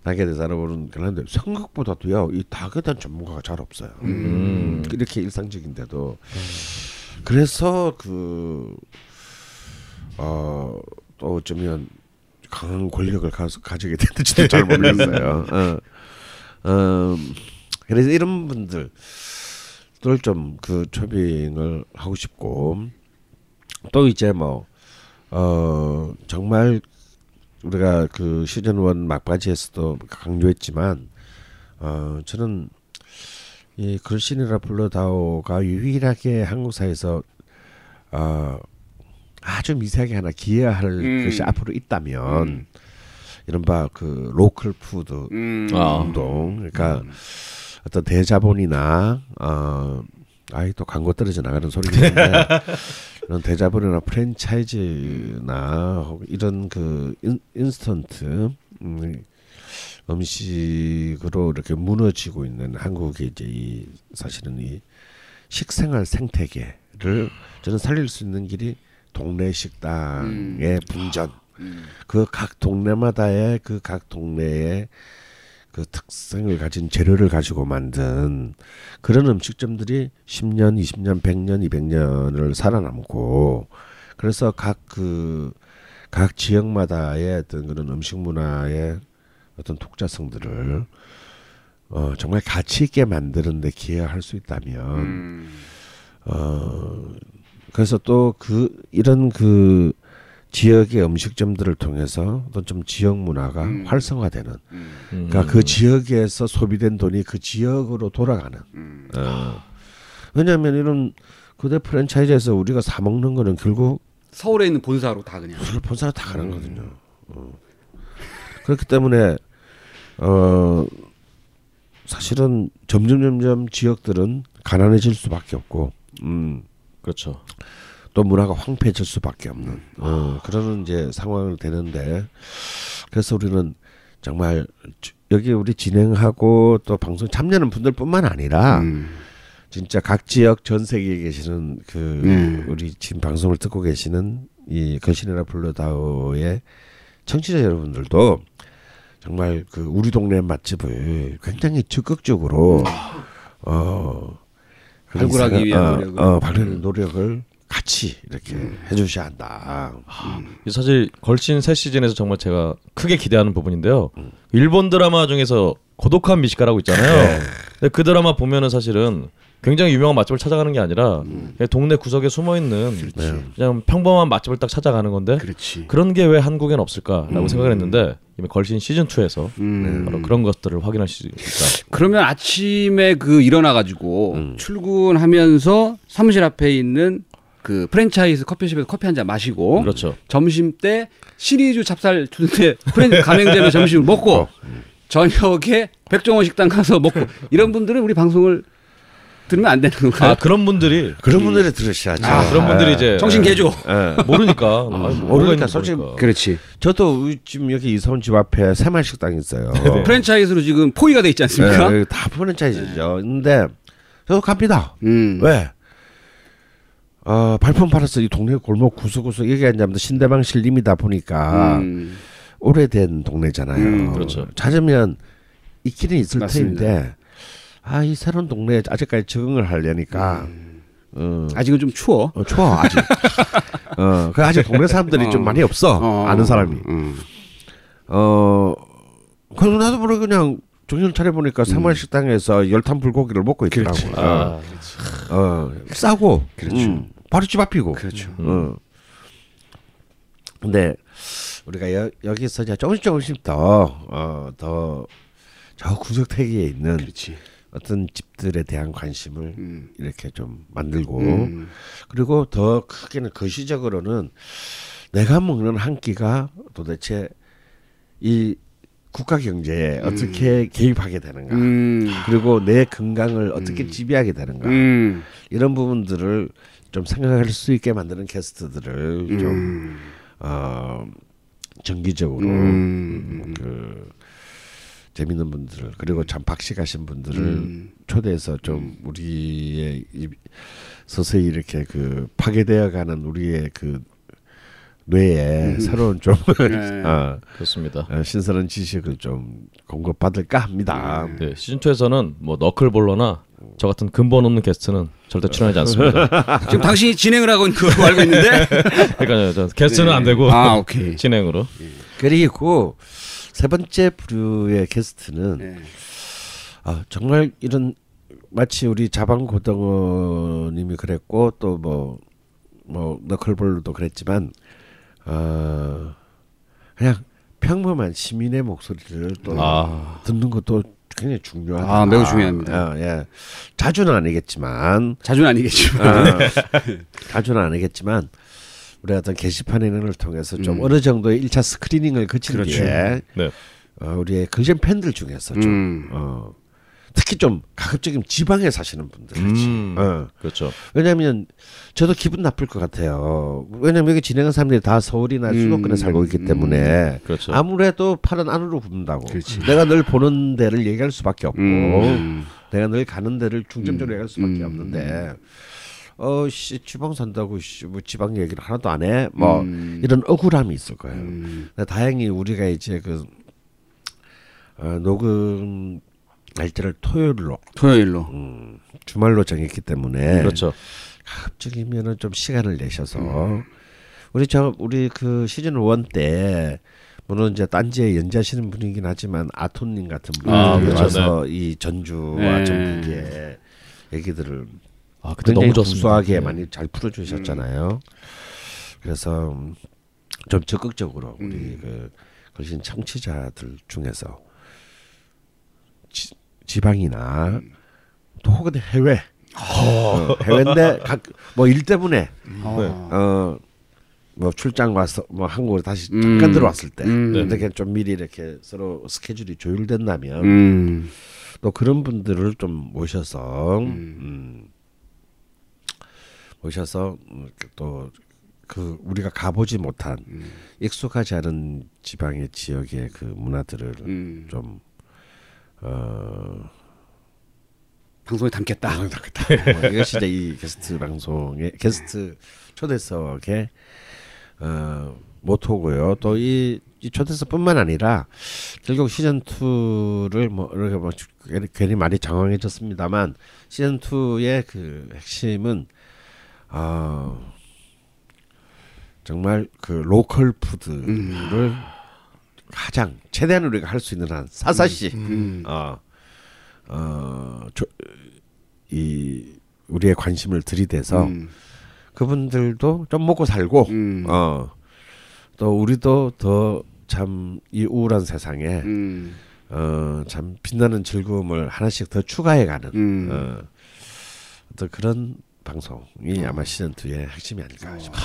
Speaker 8: 닭에 대해서 알아보는 그런데 생각보다도요 이 닭에 대한 전문가가 잘 없어요.
Speaker 7: 음.
Speaker 8: 이렇게 일상적인데도 그래서 그 어, 또 어쩌면 강한 권력을 가, 가지게 됐는지도 [laughs] 잘 모르겠어요. 어, 어, 그래서 이런 분들 좀그 초빙을 하고 싶고 또 이제 뭐 어, 정말 우리가 그 시즌 원 막바지에서도 강조했지만 어, 저는 이 글신이라 불러다오가 유일하게 한국사에서 어, 아주 미세하게 하나 기여할
Speaker 3: 음.
Speaker 8: 것이 앞으로 있다면 이른바 그 local food
Speaker 3: 음.
Speaker 7: 아.
Speaker 8: 운동 그러니까 어떤 대자본이나 어 아이 또 광고 떨어져 나가는 소리가 있는데 이런 대자본이나 프랜차이즈나 이런 그 인, 인스턴트 음, 음식으로 이렇게 무너지고 있는 한국의 이제 이 사실은 이 식생활 생태계를 저는 살릴 수 있는 길이 동네 식당의 분전
Speaker 3: 음.
Speaker 8: 그각 동네마다의 그 각 동네의 그 특성을 가진 재료를 가지고 만든 그런 음식점들이 10년, 20년, 100년, 200년을 살아남고 그래서 각 그 각 지역마다의 어떤 그런 음식 문화의 어떤 독자성들을 어 정말 가치 있게 만드는 데 기여할 수 있다면 어 그래서 또 그 이런 그 지역의 음식점들을 통해서 어떤 좀 지역 문화가 활성화되는 그러니까 그 지역에서 소비된 돈이 그 지역으로 돌아가는 어. 왜냐하면 이런 그대 프랜차이즈에서 우리가 사 먹는 거는 결국
Speaker 3: 서울에 있는 본사로 다 그냥.
Speaker 8: 본사로 다 가는 거거든요. 어. 그렇기 때문에 어 사실은 점점 점점 지역들은 가난해질 수밖에 없고, 음,
Speaker 7: 그렇죠.
Speaker 8: 또 문화가 황폐해질 수밖에 없는 어, 그런 이제 상황을 되는데 그래서 우리는 정말 주- 여기 우리 진행하고 또 방송 참여하는 분들뿐만 아니라
Speaker 3: 음.
Speaker 8: 진짜 각 지역 전 세계에 계시는 그
Speaker 3: 음.
Speaker 8: 우리 지금 방송을 듣고 계시는 이 거신이라 불러다오의 청취자 여러분들도 정말 그 우리 동네 맛집을 굉장히 적극적으로 어
Speaker 3: 발굴하기 위한
Speaker 8: 어,
Speaker 3: 노력을.
Speaker 8: 어, 발굴하는 노력을 같이 이렇게 해주셔야 한다.
Speaker 7: 이 사실 걸신 새 시즌에서 정말 제가 크게 기대하는 부분인데요. 일본 드라마 중에서 고독한 미식가라고 있잖아요. 근데 그 드라마 보면은 사실은 굉장히 유명한 맛집을 찾아가는 게 아니라 동네 구석에 숨어 있는 그냥 평범한 맛집을 딱 찾아가는 건데
Speaker 3: 그렇지.
Speaker 7: 그런 게 왜 한국엔 없을까라고 생각을 했는데 이미 걸신 시즌 2에서
Speaker 3: 음.
Speaker 7: 바로 그런 것들을 확인할 수 있다.
Speaker 3: 그러면 아침에 그 일어나 가지고 출근하면서 사무실 앞에 있는 그 프랜차이즈 커피숍에서 커피 한 잔 마시고
Speaker 7: 그렇죠.
Speaker 3: 점심 때 시리즈 찹쌀 주는데 프랜 가맹점에 점심을 먹고 저녁에 백종원 식당 가서 먹고 이런 분들은 우리 방송을 들으면 안 되는 건가요?
Speaker 7: 아 그런 분들이
Speaker 8: 그런 분들이 들으셔야죠.
Speaker 7: 아, 그런 분들이 이제
Speaker 3: 정신 개조.
Speaker 8: 예.
Speaker 7: 모르니까 아니, 뭐가
Speaker 8: 모르니까 솔직히
Speaker 7: 모르니까.
Speaker 3: 그렇지.
Speaker 8: 저도 지금 여기 이사온 집 앞에 새말 식당 있어요.
Speaker 3: 프랜차이즈로 지금 포위가 돼 있지 않습니까?
Speaker 8: 네, 여기 다 프랜차이즈죠. 근데 저도 갑니다.
Speaker 3: 음.
Speaker 8: 왜? 어, 발품 팔아서 이 동네 골목 구석구석 여기 앉으면 신대방 신림이다 보니까
Speaker 3: 음.
Speaker 8: 오래된 동네잖아요.
Speaker 3: 음,
Speaker 7: 그렇죠.
Speaker 8: 찾으면 있기는 있을
Speaker 3: 맞습니다.
Speaker 8: 텐데 아 이 새로운 동네에 아직까지 적응을 하려니까 어,
Speaker 3: 아직은 좀 추워.
Speaker 8: 어, 추워 아직. 어, 그 아직 동네 사람들이 [laughs] 좀
Speaker 3: 어.
Speaker 8: 많이 없어.
Speaker 3: 어.
Speaker 8: 아는 사람이.
Speaker 3: 음.
Speaker 8: 어, 그래서 나도 모르게 그냥 정신 차려 보니까 새마을 식당에서 열탄 불고기를 먹고 있더라고. 어,
Speaker 7: 아,
Speaker 8: 어, 싸고.
Speaker 3: 그렇죠.
Speaker 8: 음, 바로 집 앞이고.
Speaker 3: 그렇죠.
Speaker 8: 어. 근데 우리가 여, 여기서 이제 조금씩 조금씩 더, 어, 더, 저 구석태기에 있는
Speaker 3: 그렇지.
Speaker 8: 어떤 집들에 대한 관심을
Speaker 3: 음.
Speaker 8: 이렇게 좀 만들고
Speaker 3: 음.
Speaker 8: 그리고 더 크게는 거시적으로는 내가 먹는 한 끼가 도대체 이 국가 경제에 어떻게 개입하게 되는가
Speaker 3: 음.
Speaker 8: 그리고 내 건강을 어떻게 지배하게 되는가
Speaker 3: 음.
Speaker 8: 이런 부분들을 좀 생각할 수 있게 만드는 게스트들을 좀 어, 정기적으로
Speaker 3: 음.
Speaker 8: 그 재밌는 분들을 그리고 참 박식하신 분들을
Speaker 3: 음.
Speaker 8: 초대해서 좀 우리의 이 서서히 이렇게 그 파괴되어가는 우리의 그 뇌에 새로운 좀
Speaker 3: 네. [laughs]
Speaker 8: 어,
Speaker 7: 그렇습니다.
Speaker 8: 어, 신선한 지식을 좀 공급받을까 합니다.
Speaker 7: 네, 시즌 2에서는 뭐 너클볼러나 저 같은 근본 없는 게스트는 절대 출연하지 않습니다. [laughs]
Speaker 3: 지금 당신이 진행을 하고 있는 거 알고 [laughs] 있는데.
Speaker 7: 그러니까 저 게스트는 안 되고
Speaker 3: 아, 오케이.
Speaker 7: 진행으로.
Speaker 8: 그리고 세 번째 부류의 게스트는
Speaker 3: 네.
Speaker 8: 아, 정말 이런 마치 우리 자방 고등어님이 그랬고 또뭐뭐 너클볼도 그랬지만 어 그냥 평범한 시민의 목소리를 또
Speaker 7: 아.
Speaker 8: 듣는 것도 굉장히 중요하다.
Speaker 3: 아, 매우 중요합니다.
Speaker 8: 아, 예. 자주는 아니겠지만
Speaker 3: 자주는 아니겠지만.
Speaker 8: 아, [laughs] 자주는 아니겠지만 우리 어떤 게시판이는 걸 통해서 좀
Speaker 3: 음.
Speaker 8: 어느 정도의 1차 스크리닝을 거친
Speaker 3: 그렇죠.
Speaker 8: 뒤에
Speaker 7: 네.
Speaker 8: 어, 우리의 거전 팬들 중에서 좀
Speaker 3: 음.
Speaker 8: 어, 특히 좀 가급적이면 지방에 사시는 분들
Speaker 7: 음.
Speaker 8: 어.
Speaker 7: 그렇죠.
Speaker 8: 왜냐하면 저도 기분 나쁠 것 같아요. 왜냐하면 여기 진행한 사람들이 다 서울이나 수도권에
Speaker 3: 음.
Speaker 8: 살고 있기 때문에
Speaker 7: 그렇죠.
Speaker 8: 아무래도 팔은 안으로 굽는다고.
Speaker 3: 그렇지.
Speaker 8: 내가 늘 보는 데를 얘기할 수밖에 없고
Speaker 3: 음.
Speaker 8: 내가 늘 가는 데를 중점적으로 얘기할 수밖에
Speaker 3: 음.
Speaker 8: 없는데 어 씨 지방 산다고 씨 뭐 지방 얘기를 하나도 안 해. 뭐
Speaker 3: 음.
Speaker 8: 이런 억울함이 있을 거예요.
Speaker 3: 음.
Speaker 8: 근데 다행히 우리가 이제 그 어, 녹음 날짜를 토요일로
Speaker 3: 토요일로.
Speaker 8: 음, 주말로 정했기 때문에
Speaker 7: 그렇죠.
Speaker 8: 가급적이면은 좀 시간을 내셔서 우리 저 우리 그 시즌 1때 물론 이제 딴지에 연재하시는 분이긴 하지만 아토님 같은 분이
Speaker 3: 아,
Speaker 7: 그렇죠.
Speaker 8: 와서 이 전주와
Speaker 3: 네.
Speaker 8: 전북의 얘기들을
Speaker 7: 아 그때
Speaker 8: 굉장히
Speaker 7: 너무.
Speaker 8: 구수하게
Speaker 7: 네.
Speaker 8: 많이 잘 풀어주셨잖아요. 그래서 음, 좀 적극적으로 우리
Speaker 3: 음.
Speaker 8: 그 걸신 청취자들 중에서 지, 지방이나
Speaker 3: 음.
Speaker 8: 또 혹은 해외 어, 해외인데 각뭐일 때문에
Speaker 3: 어.
Speaker 8: 어뭐 출장 와서 뭐 한국으로 다시
Speaker 3: 음.
Speaker 8: 잠깐 들어왔을 때
Speaker 3: 음.
Speaker 8: 이렇게 좀 미리 이렇게 서로 스케줄이 조율된다면
Speaker 3: 음.
Speaker 8: 또 그런 분들을 좀 모셔서
Speaker 3: 음.
Speaker 8: 음, 모셔서 또 그 우리가 가보지 못한
Speaker 3: 음.
Speaker 8: 익숙하지 않은 지방의 지역의 그 문화들을
Speaker 3: 음.
Speaker 8: 좀 어,
Speaker 3: 방송에 담겠다.
Speaker 8: 뭐 이것이 이제 이 게스트 방송의 게스트 초대석의 어, 모토고요. 또이 이 초대석뿐만 아니라 결국 시즌 2를 뭐 이렇게 뭐 괜히, 말이 장황해졌습니다만 시즌 2의 그 핵심은 어, 정말 그 로컬 푸드를 가장 최대한 우리가 할 수 있는 한 사사시
Speaker 3: 음.
Speaker 8: 어, 어, 조, 이 우리의 관심을 들이대서
Speaker 3: 음.
Speaker 8: 그분들도 좀 먹고 살고
Speaker 3: 음.
Speaker 8: 어, 또 우리도 더 참 이 우울한 세상에
Speaker 3: 음.
Speaker 8: 어, 참 빛나는 즐거움을 하나씩 더 추가해가는
Speaker 3: 음.
Speaker 8: 어, 어떤 그런 방송이 아마 시즌 2의 핵심이 아닐까 싶어요.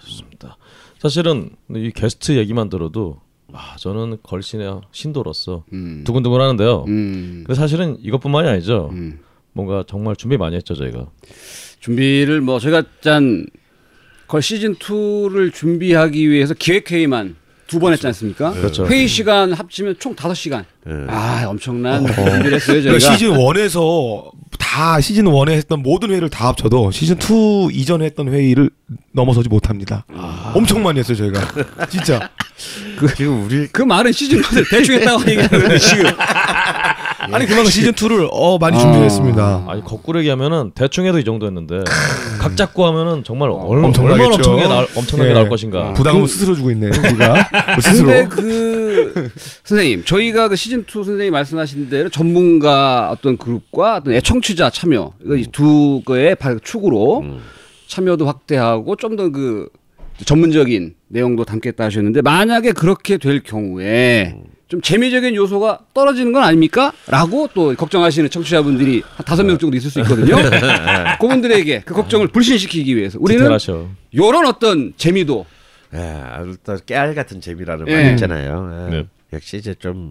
Speaker 7: 좋습니다. 사실은 이 게스트 얘기만 들어도 아 저는 걸신의 신도로서
Speaker 3: 음.
Speaker 7: 두근두근 하는데요.
Speaker 3: 음.
Speaker 7: 근데 사실은 이것뿐만이 아니죠.
Speaker 3: 음.
Speaker 7: 뭔가 정말 준비 많이 했죠 저희가.
Speaker 3: 준비를 뭐 저희가 짠 걸 시즌 2를 준비하기 위해서 기획 회의만 두 번 했지 않습니까?
Speaker 7: 그렇죠.
Speaker 3: 회의 시간 합치면 총 5시간.
Speaker 8: 예.
Speaker 3: 아, 엄청난 준비를 했어요, 저희가.
Speaker 5: 그러니까 시즌 1에서 다 시즌 1에 했던 모든 회의를 다 합쳐도 시즌 2 이전에 했던 회의를 넘어서지 못합니다. 엄청 많이 했어요 저희가. 진짜.
Speaker 8: 지금 우리
Speaker 3: 그 말은 시즌 1을 대충 했다고 얘기하는데 지금 [laughs] [laughs]
Speaker 5: 아니 그만큼 시즌 2를 어 많이
Speaker 3: 아.
Speaker 5: 준비했습니다.
Speaker 7: 아니 거꾸로 얘기하면은 대충 해도 이 정도였는데 각 잡고 하면은 정말 얼,
Speaker 5: 엄청나겠죠.
Speaker 7: 얼마나 엄청나게 나올, 엄청나게
Speaker 5: 예.
Speaker 7: 나올 것인가.
Speaker 5: 부담을 [laughs] 스스로 주고 있네 우리가 스스로.
Speaker 3: 근데 그 [laughs] 선생님 저희가 그 시즌 2 선생님 말씀하신 대로 전문가 어떤 그룹과 어떤 애청취자 참여 이거 이두 거의 발- 축으로 참여도 확대하고 좀 더 그 전문적인 내용도 담겠다 하셨는데 만약에 그렇게 될 경우에 좀 재미적인 요소가 떨어지는 건 아닙니까? 라고 또 걱정하시는 청취자분들이 한 다섯 명 정도 있을 수 있거든요. [laughs] 그분들에게 그 걱정을 불신시키기 위해서 우리는. 요런 어떤 재미도
Speaker 8: 예, 또 깨알 같은 재미라는
Speaker 3: 예.
Speaker 8: 말 있잖아요. 예.
Speaker 7: 네.
Speaker 8: 역시 이제 좀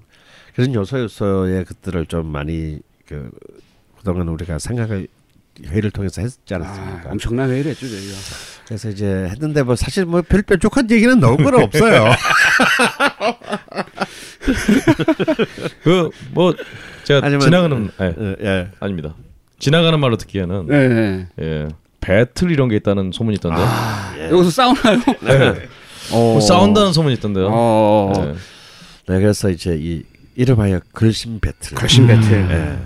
Speaker 8: 그런 요소 요소의 것들을 좀 많이 그 그동안 우리가 생각을 회의를 통해서 했지 않았습니까?
Speaker 3: 아, 엄청난 회의를 했죠 저희가.
Speaker 8: 그래서 이제 했는데 뭐 사실 뭐 별 뾰족한 얘기는 나올 건 없어요. [laughs] [laughs]
Speaker 7: 그 뭐 제가
Speaker 8: 하지만-
Speaker 7: 지나가는 예,
Speaker 8: 예, 예.
Speaker 7: 아닙니다. 지나가는 말로 듣기에는
Speaker 3: 네. 네.
Speaker 7: 예 배틀 이런 게 있다는 소문이 있던데.
Speaker 8: 예.
Speaker 3: 여기서 싸우나요?
Speaker 7: 네.
Speaker 3: 어.
Speaker 7: 뭐 싸운다는 소문이 있던데요.
Speaker 3: 어.
Speaker 7: 예.
Speaker 8: 네, 그래서 이제 이 이름하여 글심 배틀.
Speaker 3: 걸신 배틀.
Speaker 8: 예.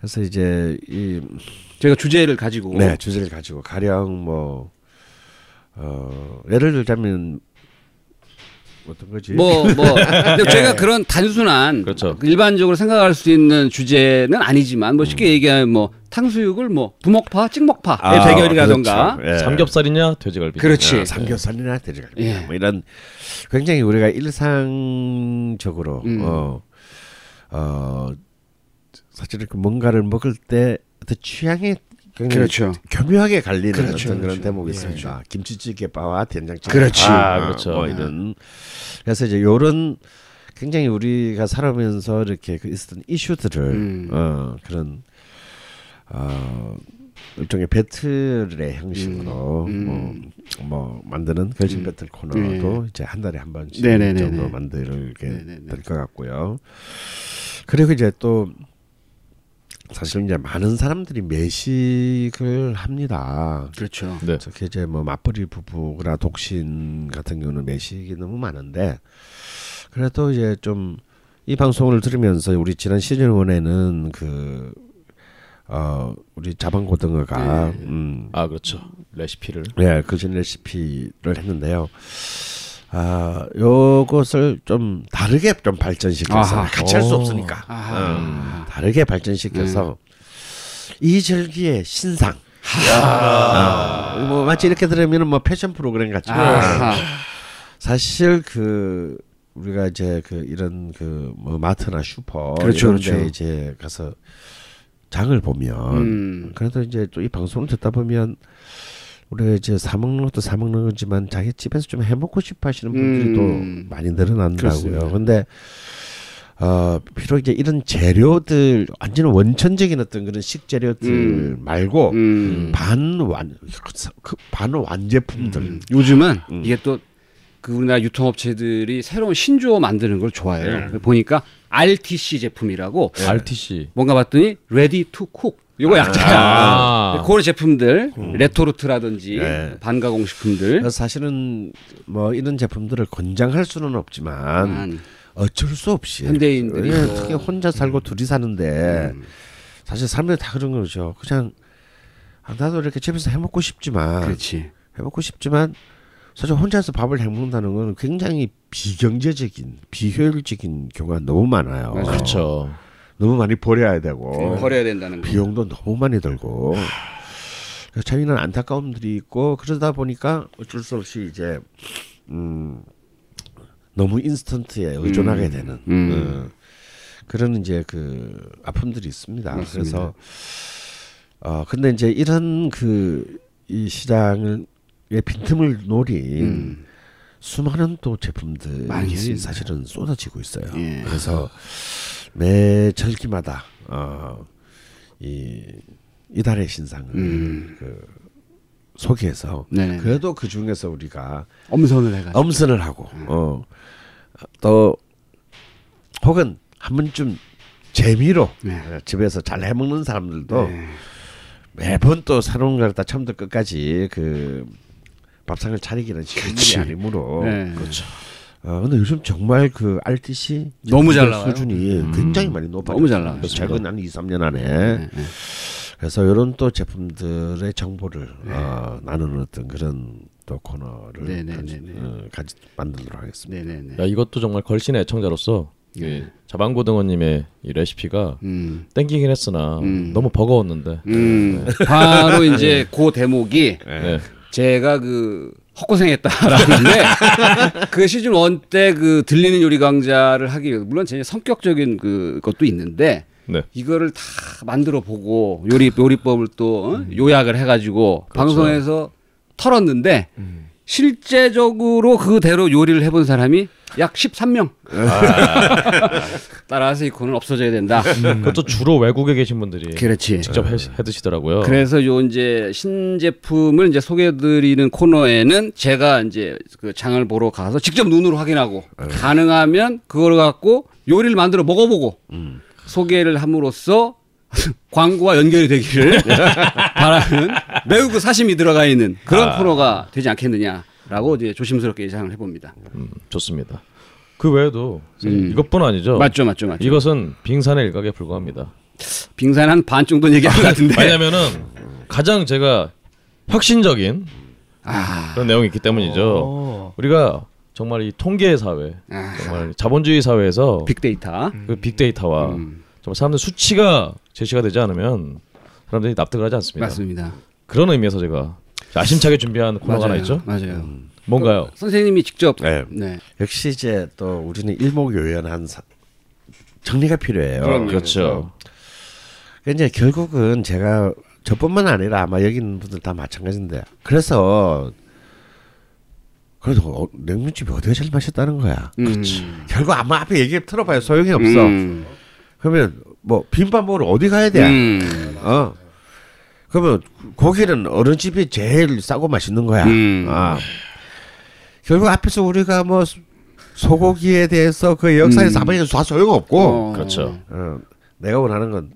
Speaker 8: 그래서 이제 이
Speaker 3: 저희가 주제를 가지고
Speaker 8: 네, 주제를 가지고 가령 뭐 어, 예를 들자면 어떤 거지?
Speaker 3: 뭐, 뭐, [laughs] 저희가 그런 단순한
Speaker 7: 그렇죠.
Speaker 3: 일반적으로 생각할 수 있는 주제는 아니지만 뭐 쉽게 얘기하면 뭐 탕수육을 뭐 부먹파, 찍먹파의
Speaker 8: 아,
Speaker 3: 대결이라던가
Speaker 8: 그렇죠. 예.
Speaker 7: 삼겹살이냐 돼지갈비.
Speaker 3: 그렇지.
Speaker 8: 아, 삼겹살이나 돼지갈비
Speaker 3: 예.
Speaker 8: 뭐 이런 굉장히 우리가 일상적으로
Speaker 3: 음.
Speaker 8: 어, 어 사실은 그 뭔가를 먹을 때 어떤 굉장히
Speaker 3: 그렇죠.
Speaker 8: 교묘하게 갈리는
Speaker 3: 그렇죠,
Speaker 8: 어떤 그런
Speaker 3: 그렇죠.
Speaker 8: 대목이
Speaker 3: 예.
Speaker 8: 있습니다. 김치찌개 바와 된장찌개
Speaker 3: 그렇지.
Speaker 8: 바,
Speaker 7: 아, 그렇죠.
Speaker 8: 뭐 이런 그래서 이제 요런 굉장히 우리가 살아오면서 이렇게 그 있었던 이슈들을
Speaker 3: 음.
Speaker 8: 어 그런 어 일종의 배틀의 형식으로
Speaker 3: 음.
Speaker 8: 뭐, 뭐 만드는 결심
Speaker 3: 음.
Speaker 8: 배틀 코너도
Speaker 3: 네.
Speaker 8: 이제 한 달에 한 번씩
Speaker 3: 네네네네.
Speaker 8: 정도 만들게. 될 것 같고요. 그리고 이제 또 사실 이제 많은 사람들이 매식을 합니다.
Speaker 3: 그렇죠.
Speaker 7: 네.
Speaker 8: 특히 이제 뭐 맞벌이 부부나 독신 같은 경우는 매식이 너무 많은데 그래도 이제 좀 이 방송을 들으면서 우리 지난 시즌 1에는 그 어 우리 자방고등어가
Speaker 7: 음아 그렇죠. 레시피를.
Speaker 8: 예, 그전 레시피를 했는데요. 아, 요것을 좀 다르게 좀 발전시켜서
Speaker 3: 아하.
Speaker 8: 같이 할수
Speaker 7: 오.
Speaker 8: 없으니까. 음, 다르게 발전시켜서 이 절기의 신상. 아, 뭐 마치 이렇게 들으면 뭐 패션 프로그램 같지만
Speaker 3: 아하.
Speaker 8: 사실 그 우리가 이제 그 이런 그 뭐 마트나 슈퍼
Speaker 3: 그렇죠,
Speaker 8: 이런 데
Speaker 3: 그렇죠.
Speaker 8: 이제 가서 장을 보면
Speaker 3: 음.
Speaker 8: 그래도 이제 또 이 방송을 듣다 보면 우리가 이제 사 먹는 것도 사 먹는 거지만 자기 집에서 좀 해 먹고 싶어 하시는 분들이
Speaker 3: 음.
Speaker 8: 또 많이 늘어난다고요.
Speaker 3: 그렇습니다.
Speaker 8: 근데 어 비록 이제 이런 재료들 완전 원천적인 어떤 그런 식재료들
Speaker 3: 음.
Speaker 8: 말고
Speaker 3: 음.
Speaker 8: 반완 그 반완 제품들
Speaker 3: 음. 요즘은
Speaker 8: 음.
Speaker 3: 이게 또 그 우리나라 유통업체들이 새로운 신조어 만드는 걸 좋아해요.
Speaker 8: 네.
Speaker 3: 보니까 RTC 제품이라고
Speaker 7: RTC.
Speaker 3: 뭔가 봤더니 Ready to Cook. 요거 약자야.
Speaker 7: 아.
Speaker 3: 그런 제품들 레토르트라든지
Speaker 8: 네.
Speaker 3: 반가공 식품들.
Speaker 8: 사실은 뭐 이런 제품들을 권장할 수는 없지만
Speaker 3: 음.
Speaker 8: 어쩔 수 없이
Speaker 3: 현대인들이
Speaker 8: 예,
Speaker 3: 또-
Speaker 8: 특히 혼자 살고 둘이 사는데
Speaker 3: 음.
Speaker 8: 사실 사람들이 다 그런 거죠. 그냥 아, 나도 이렇게 집에서 해 먹고 싶지만
Speaker 3: 그렇지.
Speaker 8: 해 먹고 싶지만 사실 혼자서 밥을 해 먹는다는 건 굉장히 비경제적인 비효율적인 경우가 너무 많아요.
Speaker 7: 그렇죠.
Speaker 8: 너무 많이 버려야 되고
Speaker 3: 버려야 된다는 거.
Speaker 8: 비용도 너무 많이 들고 그래서 저희는 안타까움들이 있고 그러다 보니까 어쩔 수 없이 이제 음 너무 인스턴트에 의존하게
Speaker 3: 음.
Speaker 8: 되는
Speaker 3: 음.
Speaker 8: 어, 그런 이제 그 아픔들이 있습니다.
Speaker 3: 맞습니다.
Speaker 8: 그래서 어 근데 이제 이런 그 이 시장을 의 빈틈을 노린
Speaker 3: 음.
Speaker 8: 수많은 또 제품들이
Speaker 3: 많이 있습니다.
Speaker 8: 사실은 쏟아지고 있어요.
Speaker 3: 예.
Speaker 8: 그래서 매 절기마다 어, 이 이달의 신상을
Speaker 3: 음.
Speaker 8: 그 소개해서
Speaker 3: 네네.
Speaker 8: 그래도 그 중에서 우리가
Speaker 3: 엄선을 해가지고.
Speaker 8: 엄선을 하고 어, 또 혹은 한 번쯤 재미로
Speaker 3: 네.
Speaker 8: 어, 집에서 잘 해먹는 사람들도
Speaker 3: 네.
Speaker 8: 매번 또 새로운 걸 다 처음부터 끝까지 그 밥상을 차리기는 쉬운
Speaker 3: 그치.
Speaker 8: 일이 아니므로
Speaker 3: 네.
Speaker 8: 어, 근데 요즘 정말 그 RTC
Speaker 3: 너무 잘 나와요. 음.
Speaker 8: 수준이 굉장히 많이 높아졌어요.
Speaker 3: 너무 잘 나와요.
Speaker 8: 최근 한 2, 3년 안에.
Speaker 3: 네, 네.
Speaker 8: 그래서 이런 또 제품들의 정보를 어, 나누는 어떤 그런 또 코너를
Speaker 3: 네, 네,
Speaker 8: 가지,
Speaker 3: 네, 네.
Speaker 8: 어, 가지 만들도록 하겠습니다.
Speaker 3: 네네네.
Speaker 7: 야 이것도 정말 걸신의 애청자로서 이 자방고등어님의 이 레시피가
Speaker 3: 음.
Speaker 7: 땡기긴 했으나
Speaker 3: 음.
Speaker 7: 너무 버거웠는데.
Speaker 3: 음. 바로 [laughs] 이제 그 대목이
Speaker 7: 네.
Speaker 3: 제가 그 헛고생했다라는데 [laughs] 그 시즌 원 때 그 들리는 요리 강좌를 하기 위해서 물론 제 성격적인 그 것도 있는데
Speaker 7: 네.
Speaker 3: 이거를 다 만들어 보고 요리 요리법을 또 어? 요약을 해가지고 방송에서 털었는데 실제적으로 그대로 요리를 해본 사람이 약 13명. [laughs] 따라서 이 코는 없어져야 된다.
Speaker 7: 그것도 주로 외국에 계신 분들이
Speaker 3: 그렇지.
Speaker 7: 직접 해, 해 드시더라고요.
Speaker 3: 그래서 요 이제 신제품을 이제 소개해 드리는 코너에는 제가 이제 그 장을 보러 가서 직접 눈으로 확인하고 가능하면 그걸 갖고 요리를 만들어 먹어보고 소개를 함으로써 [laughs] 광고와 연결이 되기를 [laughs] 바라는 매우 그 사심이 들어가 있는 그런 코너가 되지 않겠느냐라고 이제 조심스럽게 예상을 해봅니다.
Speaker 7: 음, 좋습니다. 그 외에도
Speaker 3: 음.
Speaker 7: 이것뿐 아니죠.
Speaker 3: 맞죠, 맞죠, 맞죠.
Speaker 7: 이것은 빙산의 일각에 불과합니다.
Speaker 3: 빙산 한 반 정도는 얘기한 것 같은데.
Speaker 7: 왜냐면은 가장 제가 혁신적인
Speaker 3: 아,
Speaker 7: 그런 내용이 있기 때문이죠. 우리가 정말 이 통계 사회,
Speaker 3: 아,
Speaker 7: 정말 자본주의 사회에서
Speaker 3: 빅데이터.
Speaker 7: 그 빅데이터와
Speaker 3: 음,
Speaker 7: 정말 사람들 수치가 제시가 되지 않으면 사람들이 납득을 하지 않습니다.
Speaker 3: 맞습니다.
Speaker 7: 그런 의미에서 제가 야심차게 준비한 코너가 하나 있죠.
Speaker 3: 맞아요.
Speaker 7: 뭔가요?
Speaker 3: 선생님이 직접
Speaker 8: 네.
Speaker 3: 네.
Speaker 8: 역시 이제 또 우리는 일목요연한 사- 정리가 필요해요.
Speaker 3: 그럼요.
Speaker 7: 그렇죠.
Speaker 8: 그러니까 이제 결국은 제가 저뿐만 아니라 아마 여기 있는 분들 다 마찬가지인데 그래서 그래도 어, 냉면집이 어디가 제일 맛있다는 거야.
Speaker 3: 그렇지.
Speaker 8: 결국 아마 앞에 얘기 들어봐야 소용이 없어.
Speaker 3: 음.
Speaker 8: 그러면 뭐 비빔밥 먹으러 어디 가야 돼?
Speaker 3: 음.
Speaker 8: 어. 그러면 고기는 어느 집이 제일 싸고 맛있는 거야.
Speaker 3: 음.
Speaker 8: 아. 결국 앞에서 우리가 뭐 소- 소고기에 대해서 그 역사에서
Speaker 3: 음.
Speaker 8: 아무리 다 소용없고
Speaker 3: 어.
Speaker 7: 그렇죠.
Speaker 8: 어, 내가 원하는 건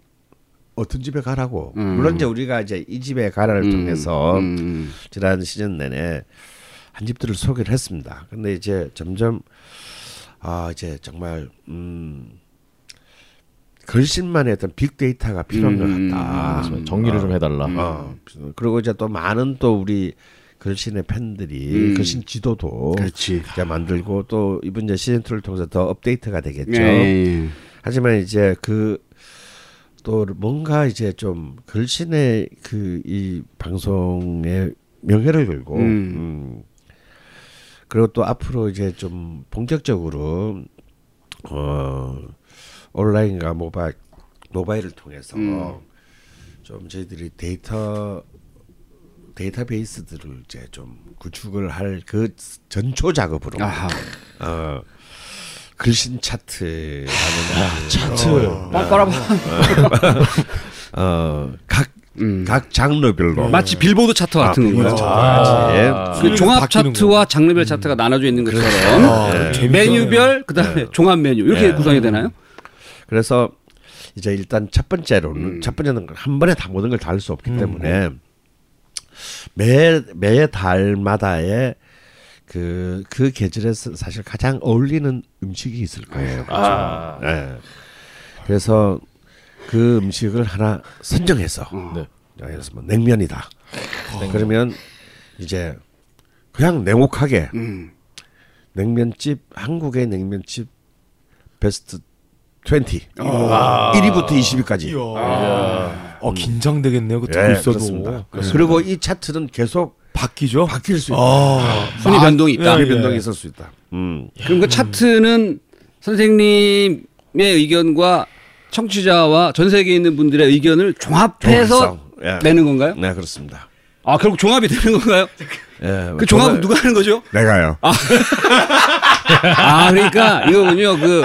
Speaker 8: 어떤 집에 가라고.
Speaker 3: 음.
Speaker 8: 물론 이제 우리가 이제 이 집에 가라를
Speaker 3: 음.
Speaker 8: 통해서
Speaker 3: 음.
Speaker 8: 지난 시즌 내내 한 집들을 소개를 했습니다. 근데 이제 점점 아 이제 정말 음 걸신만의 어떤 빅데이터가 필요한
Speaker 3: 음,
Speaker 8: 것 같다.
Speaker 7: 그래서 정리를 좀 해달라.
Speaker 8: 어, 그리고 이제 또 많은 또 우리 걸신의 팬들이
Speaker 3: 음.
Speaker 8: 걸신 지도도
Speaker 3: 그렇지.
Speaker 8: 이제 만들고 또 이번 이제 시즌 2를 통해서 더 업데이트가 되겠죠.
Speaker 3: 예.
Speaker 8: 하지만 이제 그 또 뭔가 이제 좀 걸신의 그 이 방송의 명예를 걸고
Speaker 3: 음.
Speaker 8: 음. 그리고 또 앞으로 이제 좀 본격적으로 어 온라인과 모바일 모바일을 통해서
Speaker 3: 음.
Speaker 8: 좀 저희들이 데이터 데이터베이스들을 이제 좀 구축을 할 그 전초 작업으로
Speaker 3: 아하.
Speaker 8: 어 글신 차트라는
Speaker 5: 차트.
Speaker 3: 빨빨아.
Speaker 8: 어각
Speaker 3: 음.
Speaker 8: 각 장르별로
Speaker 3: 마치 빌보드 차트 같은
Speaker 8: 아, 차트.
Speaker 7: 아.
Speaker 3: 그
Speaker 5: 순위가
Speaker 3: 종합 차트와 장르별 차트가 나눠져 있는 것처럼
Speaker 5: 아,
Speaker 8: 네.
Speaker 5: 재밌어요.
Speaker 3: 메뉴별 그다음에 종합 메뉴 이렇게
Speaker 8: 네.
Speaker 3: 구성이 되나요?
Speaker 8: 그래서 이제 일단 첫 번째로는
Speaker 3: 음.
Speaker 8: 첫 번째는 한 번에 다 모든 걸 다 할 수 없기 때문에 매 매 달마다의 그, 그 계절에서 사실 가장 어울리는 음식이 있을 거예요.
Speaker 7: 아.
Speaker 8: 예. 그래서 그 음식을 하나 선정해서
Speaker 7: 네.
Speaker 8: 그래서 뭐 냉면이다. 그러면 이제 그냥 냉혹하게
Speaker 3: 음.
Speaker 8: 냉면집 한국의 냉면집 베스트 20 1위부터 20위까지.
Speaker 5: 이야. 어 긴장되겠네요. 그 듣고
Speaker 8: 예,
Speaker 5: 있어도.
Speaker 8: 그렇습니다. 그리고 이 차트는 계속
Speaker 5: 바뀌죠?
Speaker 8: 바뀔 수 있다.
Speaker 5: 아,
Speaker 3: 순위 변동이 있다.
Speaker 8: 순위
Speaker 5: 예.
Speaker 8: 변동이 있을 수 있다. 음.
Speaker 3: 그럼 그 차트는 선생님의 의견과 청취자와 전 세계에 있는 분들의 의견을 종합해서.
Speaker 8: 예.
Speaker 3: 내는 건가요?
Speaker 8: 네 그렇습니다.
Speaker 3: 아 결국 종합이 되는 건가요?
Speaker 8: 예,
Speaker 3: 그 종합은 누가 하는 거죠?
Speaker 8: 내가요.
Speaker 3: 아 [laughs] 그러니까 이거군요. 그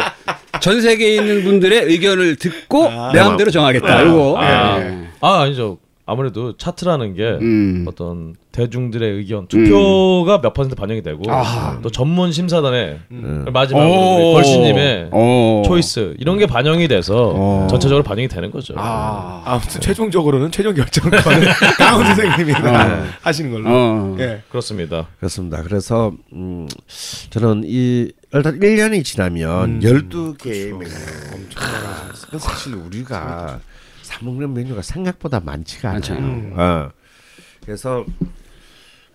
Speaker 3: 전 세계에 있는 분들의 의견을 듣고 내 마음대로 정하겠다. 이거.
Speaker 7: 아,
Speaker 3: 예.
Speaker 7: 아 아니죠. 아무래도 차트라는 게
Speaker 3: 음.
Speaker 7: 어떤 대중들의 의견 투표가 몇 퍼센트 반영이 되고
Speaker 3: 아하.
Speaker 7: 또 전문 심사단의
Speaker 8: 음.
Speaker 7: 마지막으로
Speaker 3: 오.
Speaker 7: 우리 걸신님의
Speaker 3: 오.
Speaker 7: 초이스 이런 게 반영이 돼서
Speaker 3: 어.
Speaker 7: 전체적으로 반영이 되는 거죠.
Speaker 3: 아.
Speaker 5: 아무튼 최종적으로는 최종 결정권은 강원 선생님이 하시는 걸로.
Speaker 3: 어.
Speaker 5: 예.
Speaker 7: 그렇습니다.
Speaker 8: 그렇습니다. 그래서 음, 저는 이 일단 1년이 지나면 12개의 메뉴 엄청나. 사실 우리가 사 먹는 메뉴가 생각보다 많지가 않아요.
Speaker 3: 많잖아요.
Speaker 8: 어. 그래서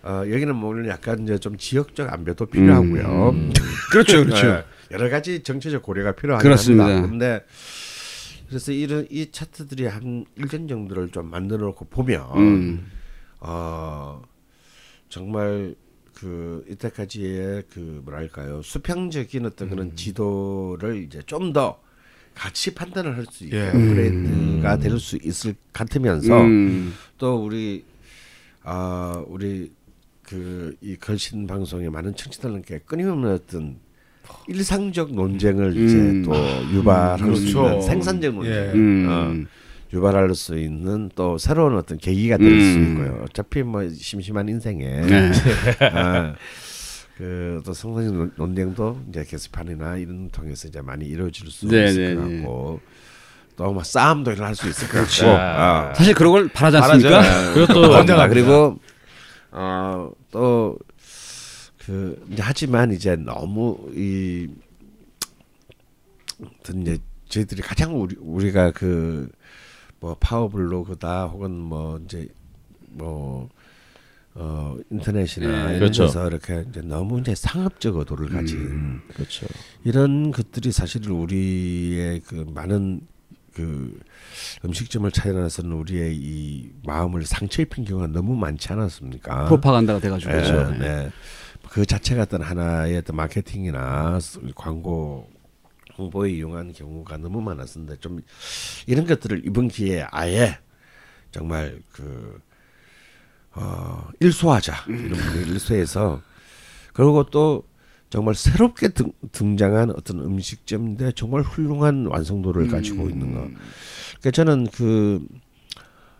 Speaker 8: 어, 여기는 물론 약간 이제 좀 지역적 안배도 필요하고요. [laughs]
Speaker 3: 그렇죠, 그렇죠.
Speaker 8: 네, 여러 가지 정치적 고려가 필요하긴
Speaker 3: 그렇습니다.
Speaker 8: 합니다. 근데 그래서 이런 이 차트들이 한 1년 정도를 좀 만들어 놓고 보면
Speaker 3: 음.
Speaker 8: 어 정말 그 이때까지의 그 뭐랄까요 수평적인 어떤 그런 지도를 이제 좀 더 같이 판단을 할 수 있는
Speaker 5: 예.
Speaker 8: 업그레이드가 될수 있을 같으면서
Speaker 3: 음.
Speaker 8: 또 우리 아 우리 그 이 걸신 방송의 많은 청취자들께 끊임없는 어떤 일상적 논쟁을
Speaker 3: 음.
Speaker 8: 이제 또 유발할 수
Speaker 5: 그렇죠.
Speaker 8: 있는 생산적 논쟁
Speaker 5: 예.
Speaker 3: 음.
Speaker 8: 어, 유발할 수 있는 또 새로운 어떤 계기가 될수
Speaker 3: 음.
Speaker 8: 있고요. 어차피 뭐 심심한 인생에
Speaker 3: 네. [laughs]
Speaker 8: 그또 성선적 논- 논쟁도 이제 게시판이나 이런 통해서 이제 많이 이루어질 수
Speaker 3: 네,
Speaker 8: 있을
Speaker 3: 네,
Speaker 8: 것
Speaker 3: 네.
Speaker 8: 같고 또뭐 싸움도 일어날 수 있을 것
Speaker 3: 그렇죠.
Speaker 8: 같고 어.
Speaker 3: 사실 그런 걸 바라지 않습니까? [laughs]
Speaker 7: 그리고 또
Speaker 8: 건장합니다. 그리고 어또 그 이제 하지만 이제 너무 이 어떤 이제 저희들이 가장 우리 우리가 그 뭐 파워블로그다 혹은 뭐 이제 뭐 어 인터넷이나
Speaker 3: 예,
Speaker 8: 이런
Speaker 7: 그렇죠.
Speaker 8: 데서 이렇게 이제 너무 이제 상업적 의도를 가진
Speaker 7: 그렇죠.
Speaker 8: 이런 것들이 사실 우리의 그 많은 그 음식점을 차려나서는 우리의 이 마음을 상처 입힌 경우가 너무 많지 않았습니까?
Speaker 3: 프로파간다가 돼가지고
Speaker 8: 예,
Speaker 3: 그렇죠.
Speaker 8: 네. 그 자체가 어떤 하나의 어떤 마케팅이나 스- 광고 홍보에 이용한 경우가 너무 많았는데 좀 이런 것들을 이번 기회에 아예 정말 그 어, 일소하자 이런 분을 일소해서 그리고 또 정말 새롭게 등, 등장한 어떤 음식점인데 정말 훌륭한 완성도를 가지고 있는 거. 그러니까 저는 그